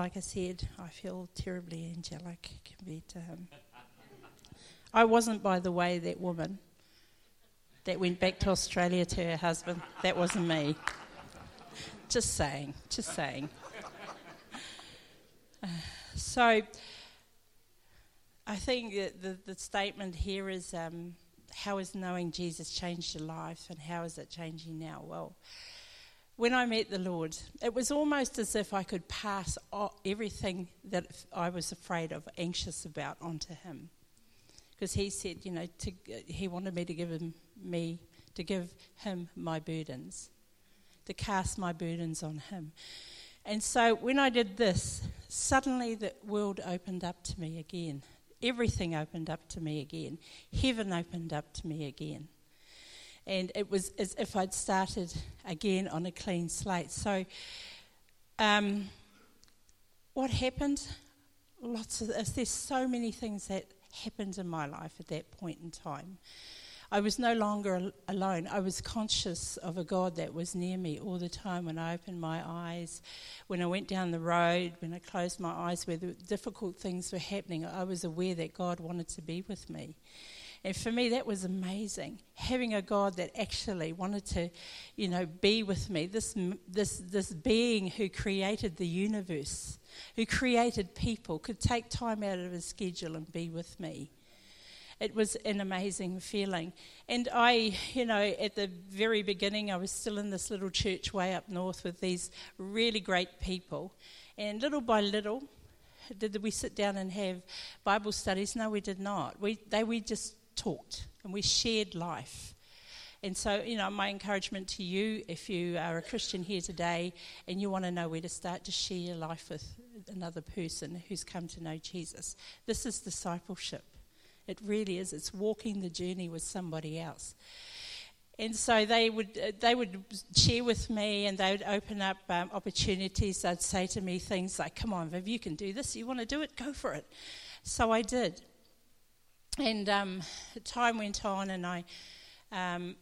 like I said, I feel terribly angelic compared to him. I wasn't, by the way, that woman that went back to Australia to her husband. That wasn't me. Just saying, just saying. Uh, so, I think the, the statement here is um, how has knowing Jesus changed your life and how is it changing now? Well, when I met the Lord, it was almost as if I could pass everything that I was afraid of, anxious about, onto Him. Because He said, you know, to, He wanted me to give him, me to give Him my burdens, to cast my burdens on Him. And so when I did this, suddenly the world opened up to me again. Everything opened up to me again. Heaven opened up to me again and it was as if I'd started again on a clean slate. So, um, what happened? Lots of there's so many things that happened in my life at that point in time. I was no longer alone. I was conscious of a God that was near me all the time when I opened my eyes, when I went down the road, when I closed my eyes, where the difficult things were happening. I was aware that God wanted to be with me. And for me, that was amazing. Having a God that actually wanted to, you know, be with me. This, this, this being who created the universe, who created people, could take time out of his schedule and be with me. It was an amazing feeling. And I, you know, at the very beginning, I was still in this little church way up north with these really great people. And little by little, did we sit down and have Bible studies? No, we did not. We, they, we just talked and we shared life. And so, you know, my encouragement to you, if you are a Christian here today and you want to know where to start to share your life with another person who's come to know Jesus, this is discipleship. It really is. It's walking the journey with somebody else. And so they would, uh, they would share with me and they would open up um, opportunities. They'd say to me things like, Come on, Viv, you can do this. You want to do it? Go for it. So I did. And um, time went on, and I, um,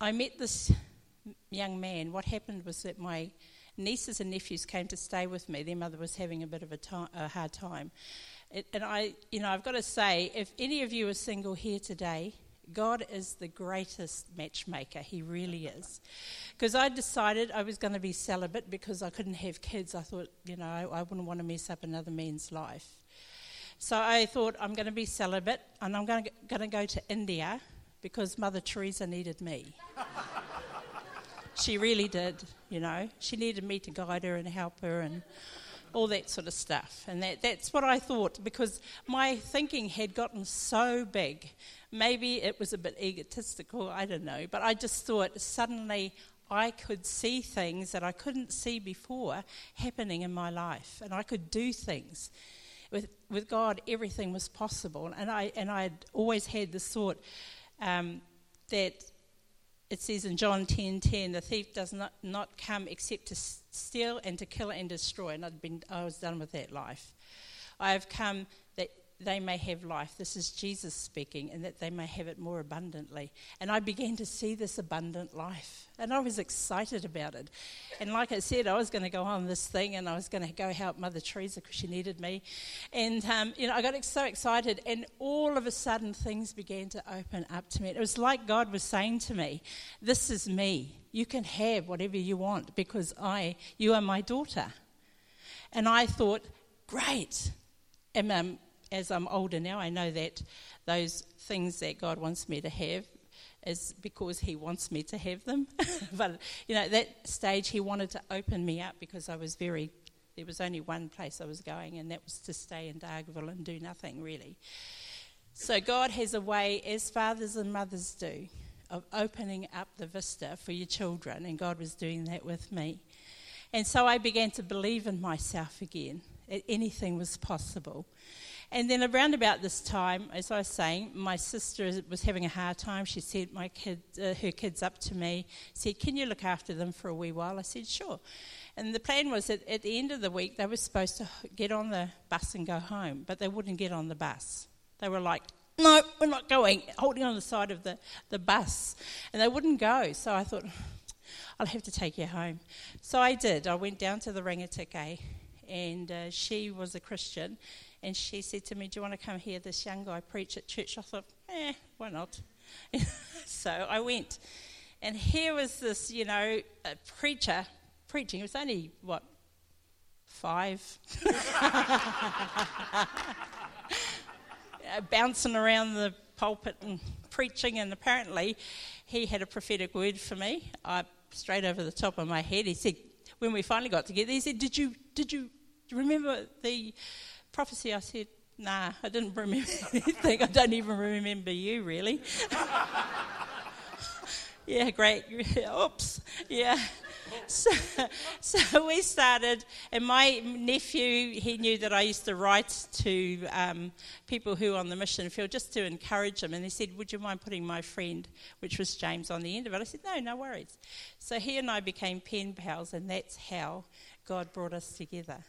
I met this young man. What happened was that my nieces and nephews came to stay with me. Their mother was having a bit of a, a hard time. It, and I, you know, I've got to say, if any of you are single here today God is the greatest matchmaker. He really is. Because I decided I was going to be celibate because I couldn't have kids. I thought, you know, I, I wouldn't want to mess up another man's life. So I thought, I'm going to be celibate and I'm going to, go to India because Mother Teresa needed me. she really did, you know. She needed me to guide her and help her and all that sort of stuff. And that, that's what I thought because my thinking had gotten so big. Maybe it was a bit egotistical, I don't know. But I just thought suddenly I could see things that I couldn't see before happening in my life. And I could do things. With, with God, everything was possible. And I and I'd always had this thought um, that it says in John 10:10, 10, 10, the thief does not, not come except to steal and to kill and destroy. And I'd been, I was done with that life. I have come that they may have life. This is Jesus speaking, and that they may have it more abundantly. And I began to see this abundant life, and I was excited about it. And like I said, I was going to go on this thing, and I was going to go help Mother Teresa because she needed me. And um, you know, I got so excited, and all of a sudden, things began to open up to me. It was like God was saying to me, "This is me. You can have whatever you want because I, you are my daughter." And I thought, great. And um, as I'm older now, I know that those things that God wants me to have is because He wants me to have them. but, you know, at that stage, He wanted to open me up because I was very, there was only one place I was going, and that was to stay in Dargaville and do nothing really. So God has a way, as fathers and mothers do, of opening up the vista for your children, and God was doing that with me. And so I began to believe in myself again, that anything was possible. And then around about this time, as I was saying, my sister was having a hard time. She said, my uh, her kids up to me, said, can you look after them for a wee while? I said, sure. And the plan was that at the end of the week, they were supposed to get on the bus and go home, but they wouldn't get on the bus. They were like, no, we're not going, holding on the side of the, the bus. And they wouldn't go. So I thought, I'll have to take you home. So I did. I went down to the Rangitikei, and uh, she was a Christian, and she said to me, Do you want to come hear this young guy preach at church? I thought, Eh, why not? so I went. And here was this, you know, a preacher preaching. It was only, what, five? Bouncing around the pulpit and preaching, and apparently he had a prophetic word for me. I, straight over the top of my head, he said, when we finally got together, he said, Did you, did you remember the prophecy, I said, nah, I didn't remember anything. I don't even remember you, really. yeah, great. Oops. Yeah. So, so, we started, and my nephew, he knew that I used to write to um, people who were on the mission field just to encourage them. And he said, Would you mind putting my friend, which was James, on the end of it? I said, No, no worries. So he and I became pen pals, and that's how God brought us together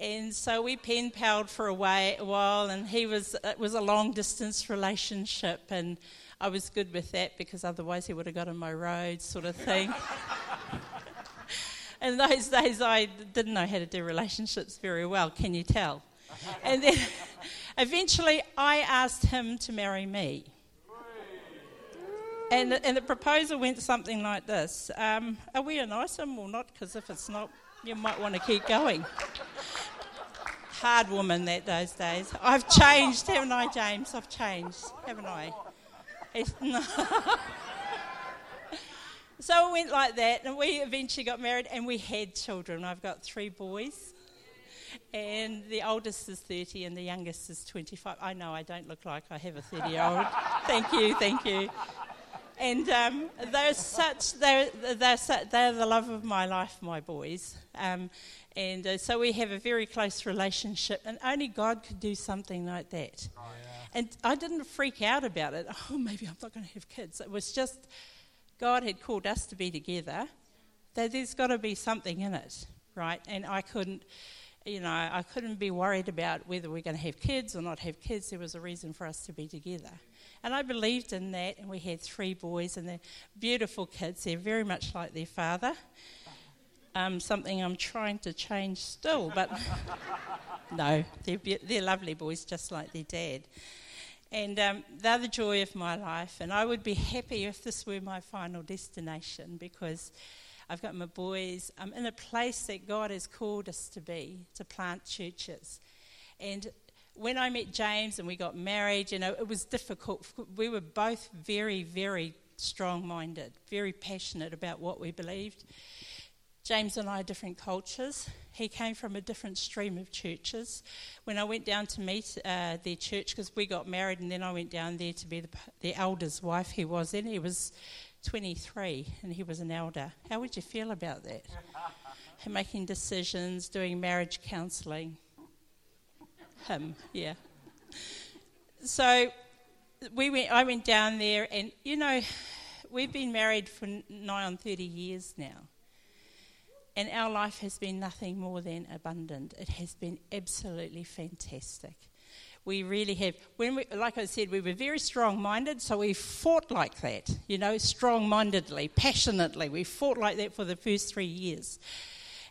and so we pen palled for a, way, a while, and he was it was a long distance relationship, and I was good with that because otherwise he would have got on my road, sort of thing. in those days, I didn't know how to do relationships very well. Can you tell? and then eventually, I asked him to marry me. And and the proposal went something like this um, Are we a nice one or not? Because if it's not, you might want to keep going. Hard woman that those days. I've changed, haven't I, James? I've changed, haven't I? So it went like that, and we eventually got married, and we had children. I've got three boys, and the oldest is 30, and the youngest is 25. I know I don't look like I have a 30 year old. thank you, thank you and um, they're such they're, they're, they're the love of my life, my boys. Um, and uh, so we have a very close relationship, and only God could do something like that. Oh, yeah. And I didn't freak out about it. Oh, maybe I'm not going to have kids. It was just God had called us to be together. That there's got to be something in it, right? And I couldn't you know, I couldn't be worried about whether we're going to have kids or not have kids. There was a reason for us to be together. And I believed in that, and we had three boys, and they're beautiful kids. They're very much like their father. Um, something I'm trying to change still, but no, they're, be- they're lovely boys, just like their dad. And um, they're the joy of my life. And I would be happy if this were my final destination because I've got my boys. I'm in a place that God has called us to be, to plant churches. And when I met James and we got married, you know, it was difficult. We were both very, very strong minded, very passionate about what we believed. James and I are different cultures. He came from a different stream of churches. When I went down to meet uh, their church, because we got married, and then I went down there to be the, the elder's wife he was in, he was 23 and he was an elder. How would you feel about that? Making decisions, doing marriage counselling. Him, yeah. So we went, I went down there, and you know, we've been married for nigh on 30 years now. And our life has been nothing more than abundant. It has been absolutely fantastic. We really have. When we, like I said, we were very strong-minded, so we fought like that. You know, strong-mindedly, passionately. We fought like that for the first three years,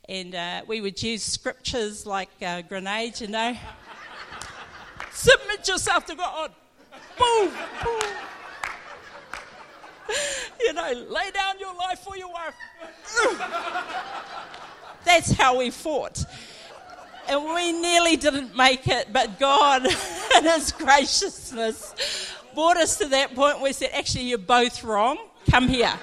and uh, we would use scriptures like uh, grenades. You know, submit yourself to God. Boom, boom. You know, lay down your life for your wife. That's how we fought. And we nearly didn't make it, but God, in His graciousness, brought us to that point where we said, actually, you're both wrong. Come here.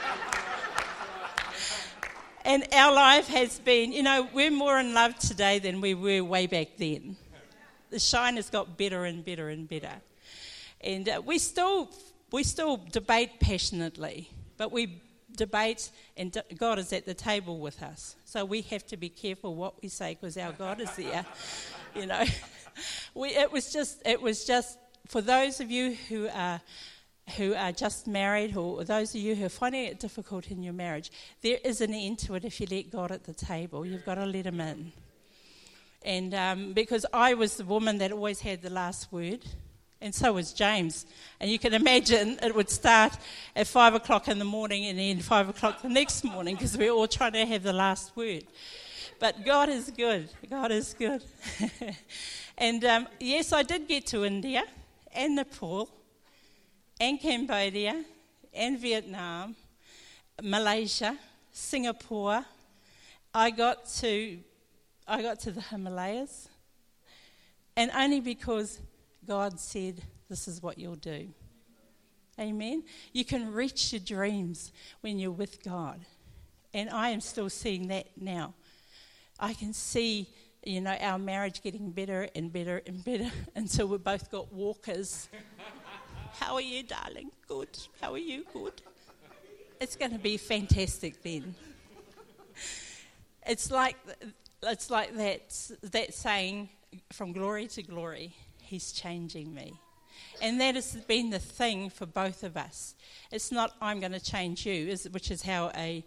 and our life has been, you know, we're more in love today than we were way back then. The shine has got better and better and better. And uh, we still we still debate passionately, but we debate, and God is at the table with us. So we have to be careful what we say because our God is there. you know, we, it was just it was just for those of you who are who are just married or those of you who are finding it difficult in your marriage, there is an end to it if you let God at the table. You've got to let Him in. And um, because I was the woman that always had the last word, and so was James. And you can imagine it would start at five o'clock in the morning and end five o'clock the next morning because we're all trying to have the last word. But God is good. God is good. and um, yes, I did get to India and Nepal and Cambodia and Vietnam, Malaysia, Singapore. I got to I got to the Himalayas. And only because God said, This is what you'll do. Amen. You can reach your dreams when you're with God. And I am still seeing that now. I can see, you know, our marriage getting better and better and better until we've both got walkers. How are you, darling? Good. How are you? Good. It's going to be fantastic then. It's like, it's like that, that saying, from glory to glory. He's changing me. And that has been the thing for both of us. It's not, I'm going to change you, which is how a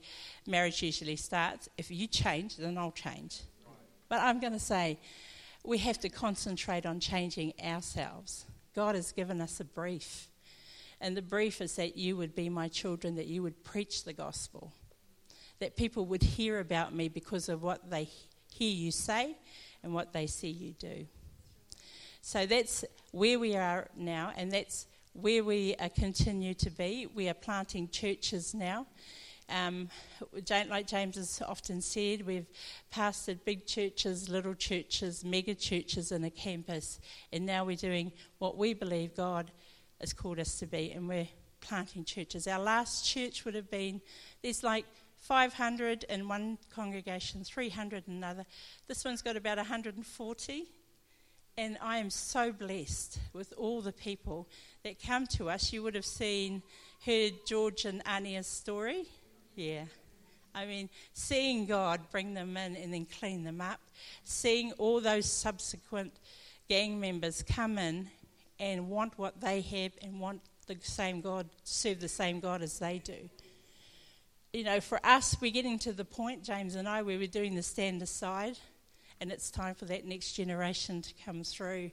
marriage usually starts. If you change, then I'll change. But I'm going to say, we have to concentrate on changing ourselves. God has given us a brief. And the brief is that you would be my children, that you would preach the gospel, that people would hear about me because of what they hear you say and what they see you do. So that's where we are now, and that's where we continue to be. We are planting churches now. Um, like James has often said, we've pastored big churches, little churches, mega churches, and a campus, and now we're doing what we believe God has called us to be, and we're planting churches. Our last church would have been there's like 500 in one congregation, 300 in another. This one's got about 140. And I am so blessed with all the people that come to us. You would have seen, heard George and Ania's story. Yeah. I mean, seeing God bring them in and then clean them up, seeing all those subsequent gang members come in and want what they have and want the same God, serve the same God as they do. You know, for us, we're getting to the point, James and I, where we're doing the stand aside and it's time for that next generation to come through.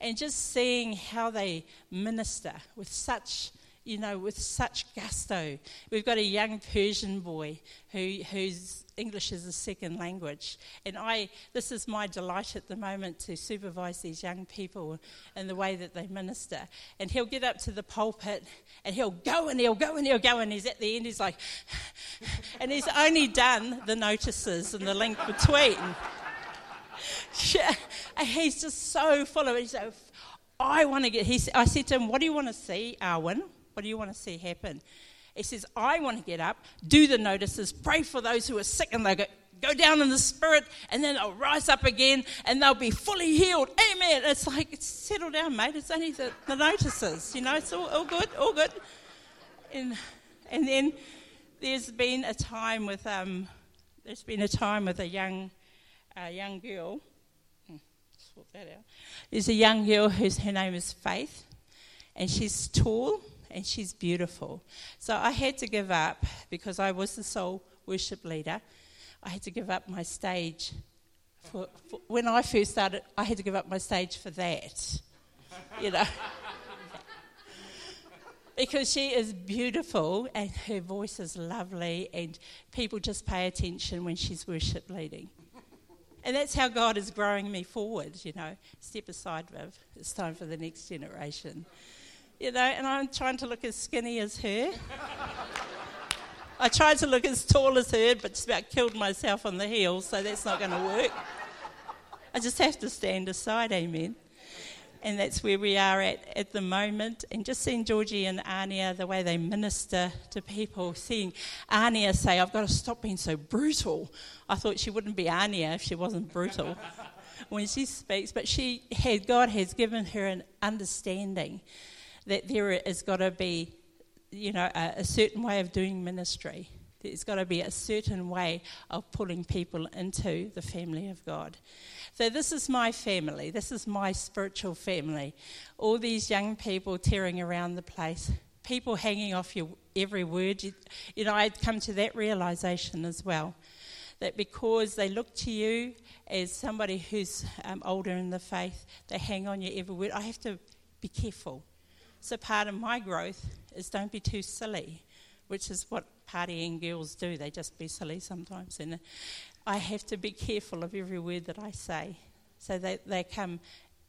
And just seeing how they minister with such you know, with such gusto. We've got a young Persian boy who, whose English is a second language. And I, this is my delight at the moment to supervise these young people in the way that they minister. And he'll get up to the pulpit and he'll go and he'll go and he'll go. And he's at the end, he's like, and he's only done the notices and the link between. and he's just so full of it. He's so, I want to get, he, I said to him, What do you want to see, Arwen? What do you want to see happen? He says, I want to get up, do the notices, pray for those who are sick, and they go, go down in the spirit, and then they'll rise up again, and they'll be fully healed. Amen. It's like, settle down, mate. It's only the, the notices, you know, it's all, all good, all good. And, and then there's been a time with, um, there's been a time with a young, a young girl. Hmm, sort that out. There's a young girl whose her name is Faith, and she's tall and she's beautiful. So I had to give up because I was the sole worship leader. I had to give up my stage. For, for, when I first started, I had to give up my stage for that. You know. because she is beautiful and her voice is lovely, and people just pay attention when she's worship leading. And that's how God is growing me forward, you know. Step aside, Viv. It's time for the next generation you know, and I'm trying to look as skinny as her. I tried to look as tall as her, but just about killed myself on the heels, so that's not going to work. I just have to stand aside, amen. And that's where we are at at the moment. And just seeing Georgie and Anya, the way they minister to people, seeing Anya say, I've got to stop being so brutal. I thought she wouldn't be Anya if she wasn't brutal when she speaks, but she had, God has given her an understanding that there has got to be, you know, a, a certain way of doing ministry. There's got to be a certain way of pulling people into the family of God. So, this is my family. This is my spiritual family. All these young people tearing around the place, people hanging off your every word. You, you know, I'd come to that realization as well. That because they look to you as somebody who's um, older in the faith, they hang on your every word. I have to be careful so part of my growth is don't be too silly, which is what partying girls do. They just be silly sometimes. And I have to be careful of every word that I say so that they come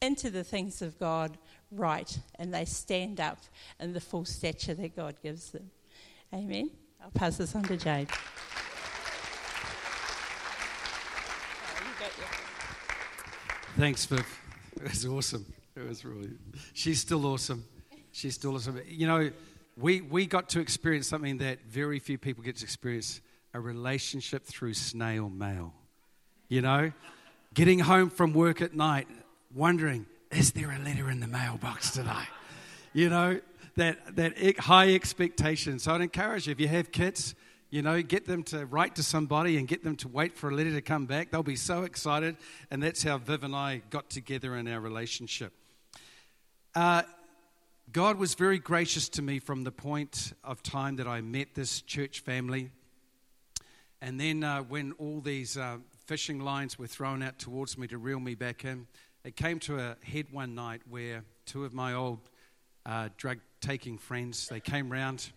into the things of God right and they stand up in the full stature that God gives them. Amen. I'll pass this on to Jade. Thanks, Viv. It was awesome. It was really. She's still awesome. She's still awesome. You know, we, we got to experience something that very few people get to experience a relationship through snail mail. You know, getting home from work at night, wondering, is there a letter in the mailbox today? You know, that, that high expectation. So I'd encourage you, if you have kids, you know, get them to write to somebody and get them to wait for a letter to come back. They'll be so excited. And that's how Viv and I got together in our relationship. Uh, God was very gracious to me from the point of time that I met this church family. And then uh, when all these uh, fishing lines were thrown out towards me to reel me back in, it came to a head one night where two of my old uh, drug taking friends, they came round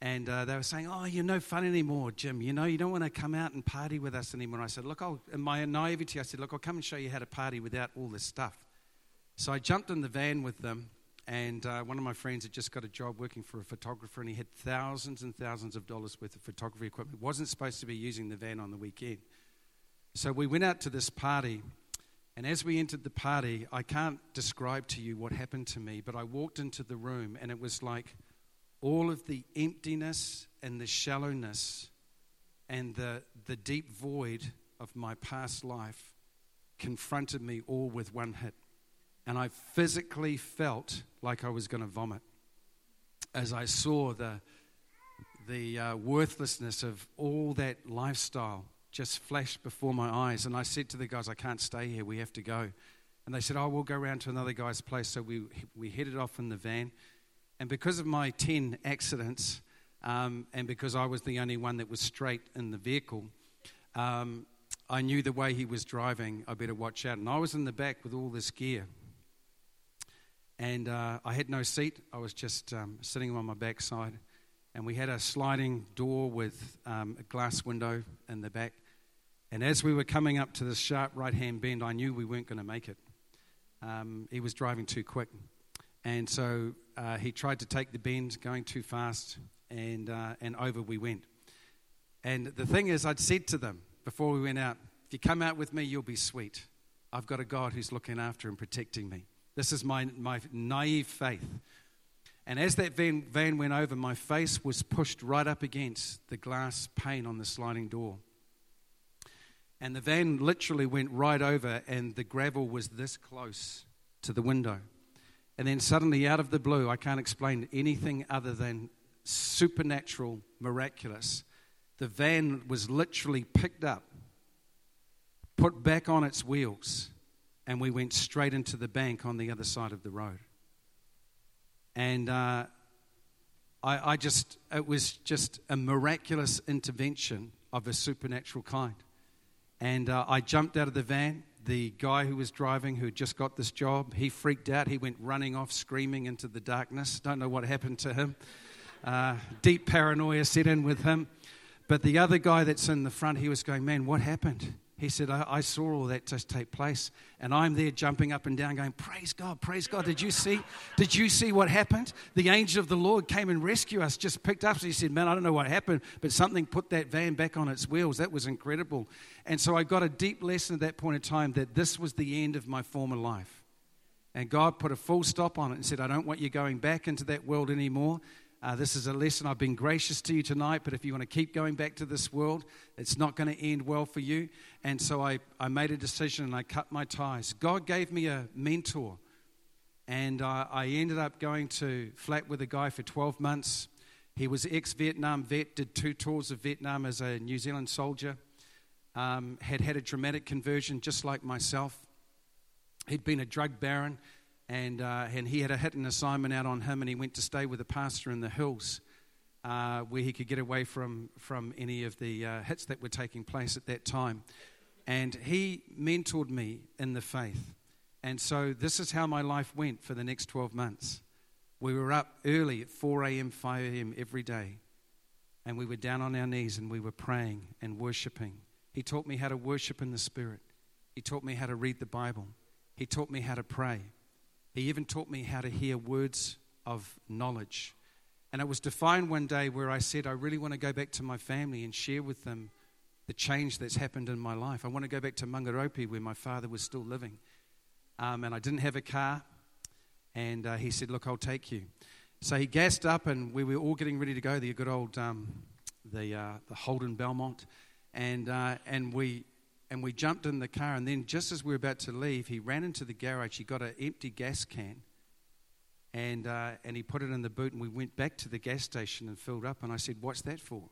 and uh, they were saying, oh, you're no fun anymore, Jim. You know, you don't want to come out and party with us anymore. I said, look, I'll, in my naivety, I said, look, I'll come and show you how to party without all this stuff. So I jumped in the van with them and uh, one of my friends had just got a job working for a photographer, and he had thousands and thousands of dollars worth of photography equipment. wasn't supposed to be using the van on the weekend. So we went out to this party, and as we entered the party, I can't describe to you what happened to me, but I walked into the room, and it was like all of the emptiness and the shallowness and the, the deep void of my past life confronted me all with one hit and I physically felt like I was going to vomit as I saw the, the uh, worthlessness of all that lifestyle just flashed before my eyes. And I said to the guys, I can't stay here, we have to go. And they said, Oh, we'll go around to another guy's place. So we, we headed off in the van. And because of my 10 accidents, um, and because I was the only one that was straight in the vehicle, um, I knew the way he was driving, I better watch out. And I was in the back with all this gear. And uh, I had no seat. I was just um, sitting on my backside. And we had a sliding door with um, a glass window in the back. And as we were coming up to this sharp right hand bend, I knew we weren't going to make it. Um, he was driving too quick. And so uh, he tried to take the bend, going too fast, and, uh, and over we went. And the thing is, I'd said to them before we went out, if you come out with me, you'll be sweet. I've got a God who's looking after and protecting me. This is my, my naive faith. And as that van, van went over, my face was pushed right up against the glass pane on the sliding door. And the van literally went right over, and the gravel was this close to the window. And then suddenly, out of the blue, I can't explain anything other than supernatural, miraculous. The van was literally picked up, put back on its wheels, and we went straight into the bank on the other side of the road. And uh, I, I just, it was just a miraculous intervention of a supernatural kind. And uh, I jumped out of the van. The guy who was driving, who just got this job, he freaked out. He went running off, screaming into the darkness. Don't know what happened to him. Uh, deep paranoia set in with him. But the other guy that's in the front, he was going, Man, what happened? He said, I, I, saw all that just take place. And I'm there jumping up and down, going, Praise God, praise God. Did you see? Did you see what happened? The angel of the Lord came and rescued us, just picked up. So he said, Man, I don't know what happened, but something put that van back on its wheels. That was incredible. And so I got a deep lesson at that point in time that this was the end of my former life. And God put a full stop on it and said, I don't want you going back into that world anymore. Uh, this is a lesson. I've been gracious to you tonight, but if you want to keep going back to this world, it's not going to end well for you. And so I, I made a decision and I cut my ties. God gave me a mentor, and I ended up going to flat with a guy for 12 months. He was ex Vietnam vet, did two tours of Vietnam as a New Zealand soldier, um, had had a dramatic conversion just like myself. He'd been a drug baron and, uh, and he had a hit and assignment out on him, and he went to stay with a pastor in the hills uh, where he could get away from, from any of the uh, hits that were taking place at that time. And he mentored me in the faith. And so this is how my life went for the next 12 months. We were up early at 4 a.m., 5 a.m. every day, and we were down on our knees and we were praying and worshiping. He taught me how to worship in the Spirit, He taught me how to read the Bible, He taught me how to pray. He even taught me how to hear words of knowledge. And it was defined one day where I said, I really want to go back to my family and share with them the change that's happened in my life. I want to go back to Mangaropi where my father was still living. Um, and I didn't have a car. And uh, he said, Look, I'll take you. So he gassed up, and we were all getting ready to go. The good old um, the, uh, the Holden Belmont. And, uh, and we and we jumped in the car. And then, just as we were about to leave, he ran into the garage. He got an empty gas can and, uh, and he put it in the boot. And we went back to the gas station and filled up. And I said, What's that for?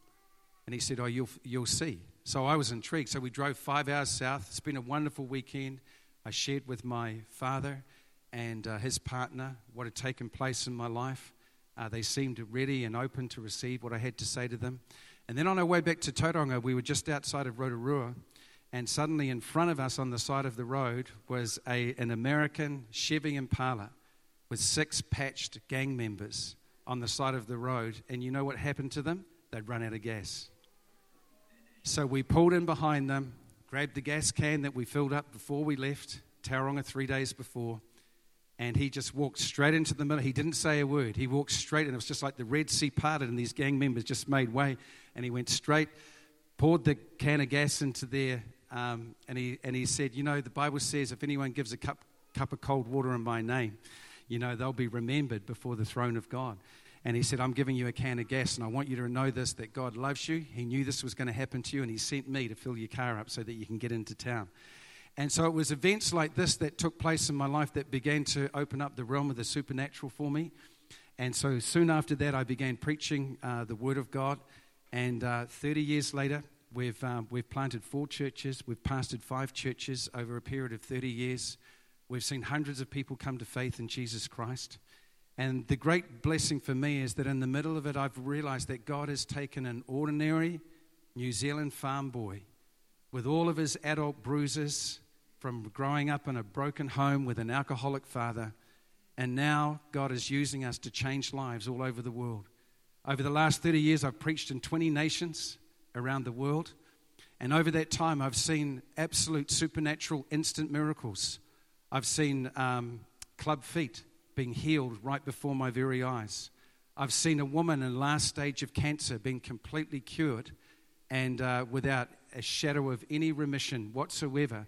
And he said, Oh, you'll, you'll see. So I was intrigued. So we drove five hours south. It's been a wonderful weekend. I shared with my father and uh, his partner what had taken place in my life. Uh, they seemed ready and open to receive what I had to say to them. And then on our way back to Tauranga, we were just outside of Rotorua and suddenly in front of us on the side of the road was a, an American Chevy Impala with six patched gang members on the side of the road. And you know what happened to them? They'd run out of gas. So we pulled in behind them, grabbed the gas can that we filled up before we left, Tauranga three days before, and he just walked straight into the middle. He didn't say a word. He walked straight, and it was just like the Red Sea parted, and these gang members just made way. And he went straight, poured the can of gas into their um, and, he, and he said, You know, the Bible says if anyone gives a cup, cup of cold water in my name, you know, they'll be remembered before the throne of God. And he said, I'm giving you a can of gas, and I want you to know this that God loves you. He knew this was going to happen to you, and he sent me to fill your car up so that you can get into town. And so it was events like this that took place in my life that began to open up the realm of the supernatural for me. And so soon after that, I began preaching uh, the Word of God. And uh, 30 years later, We've, um, we've planted four churches. We've pastored five churches over a period of 30 years. We've seen hundreds of people come to faith in Jesus Christ. And the great blessing for me is that in the middle of it, I've realized that God has taken an ordinary New Zealand farm boy with all of his adult bruises from growing up in a broken home with an alcoholic father, And now God is using us to change lives all over the world. Over the last 30 years, I've preached in 20 nations around the world. And over that time, I've seen absolute supernatural instant miracles. I've seen um, club feet being healed right before my very eyes. I've seen a woman in last stage of cancer being completely cured and uh, without a shadow of any remission whatsoever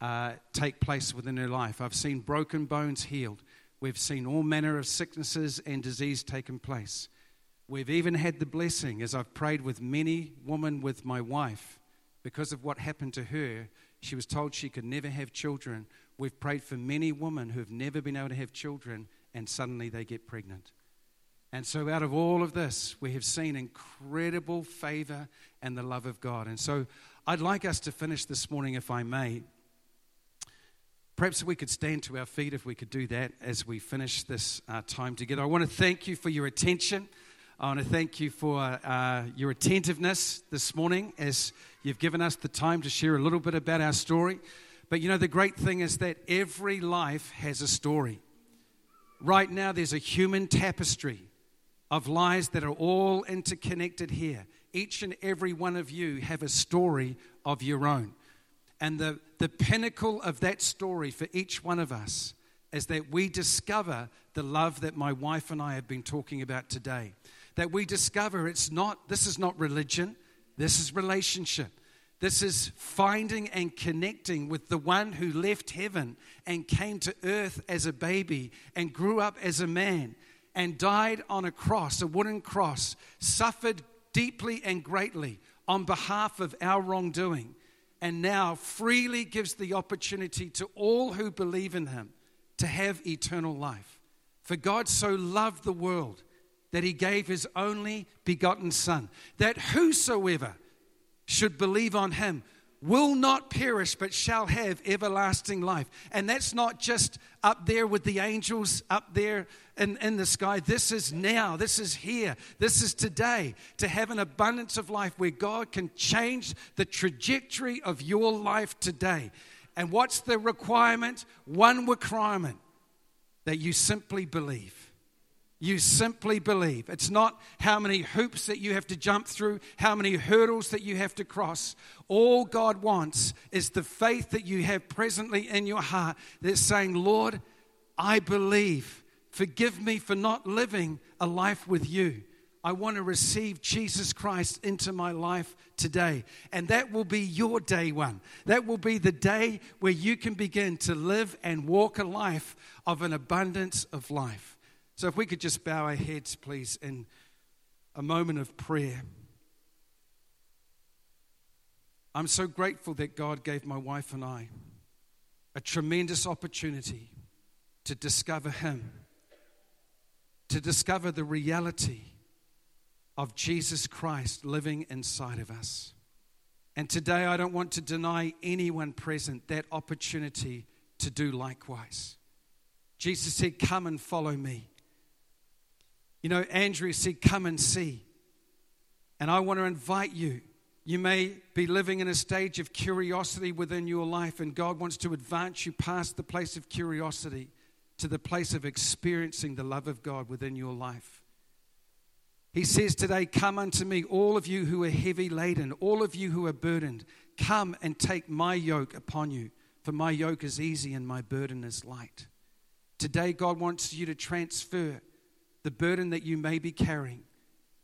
uh, take place within her life. I've seen broken bones healed. We've seen all manner of sicknesses and disease taken place. We've even had the blessing, as I've prayed with many women with my wife, because of what happened to her. She was told she could never have children. We've prayed for many women who have never been able to have children, and suddenly they get pregnant. And so, out of all of this, we have seen incredible favor and the love of God. And so, I'd like us to finish this morning, if I may. Perhaps we could stand to our feet if we could do that as we finish this uh, time together. I want to thank you for your attention. I want to thank you for uh, your attentiveness this morning as you've given us the time to share a little bit about our story. But you know, the great thing is that every life has a story. Right now, there's a human tapestry of lives that are all interconnected here. Each and every one of you have a story of your own. And the, the pinnacle of that story for each one of us is that we discover the love that my wife and I have been talking about today. That we discover it's not, this is not religion, this is relationship. This is finding and connecting with the one who left heaven and came to earth as a baby and grew up as a man and died on a cross, a wooden cross, suffered deeply and greatly on behalf of our wrongdoing and now freely gives the opportunity to all who believe in him to have eternal life. For God so loved the world that he gave his only begotten Son, that whosoever should believe on him will not perish but shall have everlasting life. And that's not just up there with the angels up there in, in the sky. This is now, this is here, this is today to have an abundance of life where God can change the trajectory of your life today. And what's the requirement? One requirement that you simply believe. You simply believe. It's not how many hoops that you have to jump through, how many hurdles that you have to cross. All God wants is the faith that you have presently in your heart that's saying, Lord, I believe. Forgive me for not living a life with you. I want to receive Jesus Christ into my life today. And that will be your day one. That will be the day where you can begin to live and walk a life of an abundance of life. So, if we could just bow our heads, please, in a moment of prayer. I'm so grateful that God gave my wife and I a tremendous opportunity to discover Him, to discover the reality of Jesus Christ living inside of us. And today, I don't want to deny anyone present that opportunity to do likewise. Jesus said, Come and follow me. You know, Andrew said, Come and see. And I want to invite you. You may be living in a stage of curiosity within your life, and God wants to advance you past the place of curiosity to the place of experiencing the love of God within your life. He says today, Come unto me, all of you who are heavy laden, all of you who are burdened. Come and take my yoke upon you, for my yoke is easy and my burden is light. Today, God wants you to transfer the burden that you may be carrying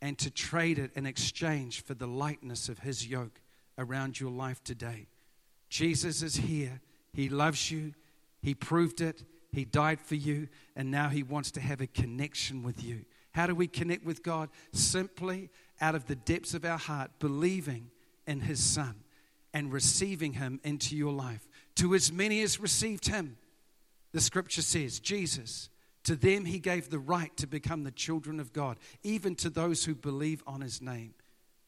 and to trade it in exchange for the lightness of his yoke around your life today. Jesus is here. He loves you. He proved it. He died for you. And now he wants to have a connection with you. How do we connect with God? Simply out of the depths of our heart, believing in his son and receiving him into your life. To as many as received him, the scripture says, Jesus to them, he gave the right to become the children of God, even to those who believe on his name.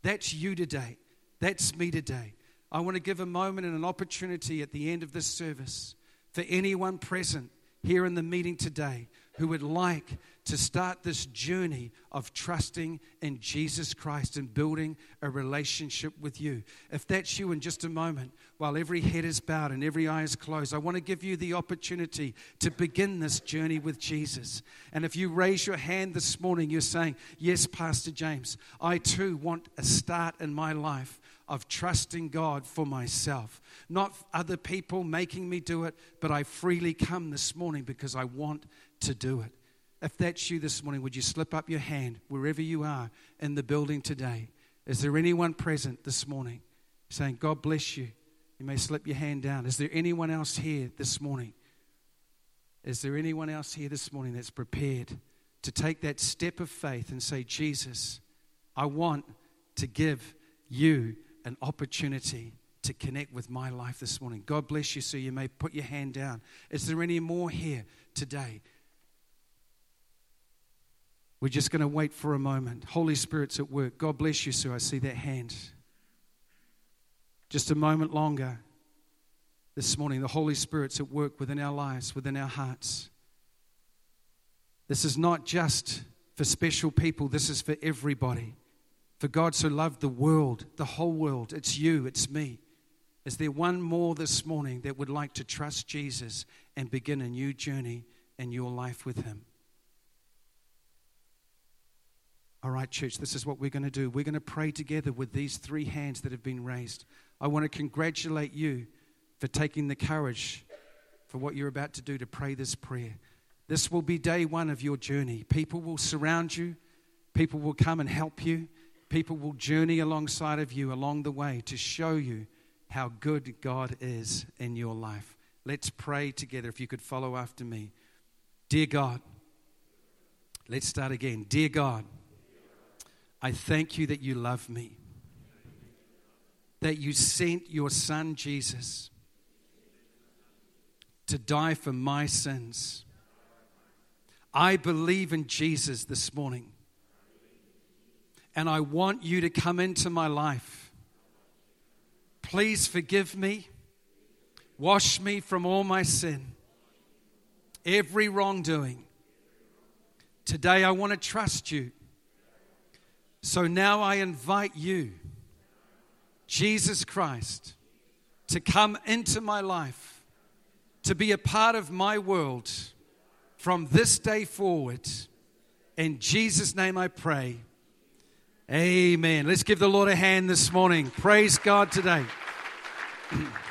That's you today. That's me today. I want to give a moment and an opportunity at the end of this service for anyone present here in the meeting today who would like to start this journey of trusting in Jesus Christ and building a relationship with you. If that's you in just a moment, while every head is bowed and every eye is closed, I want to give you the opportunity to begin this journey with Jesus. And if you raise your hand this morning, you're saying, Yes, Pastor James, I too want a start in my life of trusting God for myself. Not other people making me do it, but I freely come this morning because I want to do it. If that's you this morning, would you slip up your hand wherever you are in the building today? Is there anyone present this morning saying, God bless you? You may slip your hand down. Is there anyone else here this morning? Is there anyone else here this morning that's prepared to take that step of faith and say, Jesus, I want to give you an opportunity to connect with my life this morning? God bless you, so you may put your hand down. Is there any more here today? We're just going to wait for a moment. Holy Spirit's at work. God bless you, sir. I see that hand. Just a moment longer this morning. The Holy Spirit's at work within our lives, within our hearts. This is not just for special people, this is for everybody. For God so loved the world, the whole world. It's you, it's me. Is there one more this morning that would like to trust Jesus and begin a new journey in your life with Him? All right, church, this is what we're going to do. We're going to pray together with these three hands that have been raised. I want to congratulate you for taking the courage for what you're about to do to pray this prayer. This will be day one of your journey. People will surround you, people will come and help you, people will journey alongside of you along the way to show you how good God is in your life. Let's pray together if you could follow after me. Dear God, let's start again. Dear God, I thank you that you love me, that you sent your son Jesus to die for my sins. I believe in Jesus this morning, and I want you to come into my life. Please forgive me, wash me from all my sin, every wrongdoing. Today I want to trust you so now I invite you, Jesus Christ, to come into my life, to be a part of my world from this day forward. In Jesus' name I pray. Amen. Let's give the Lord a hand this morning. Praise God today.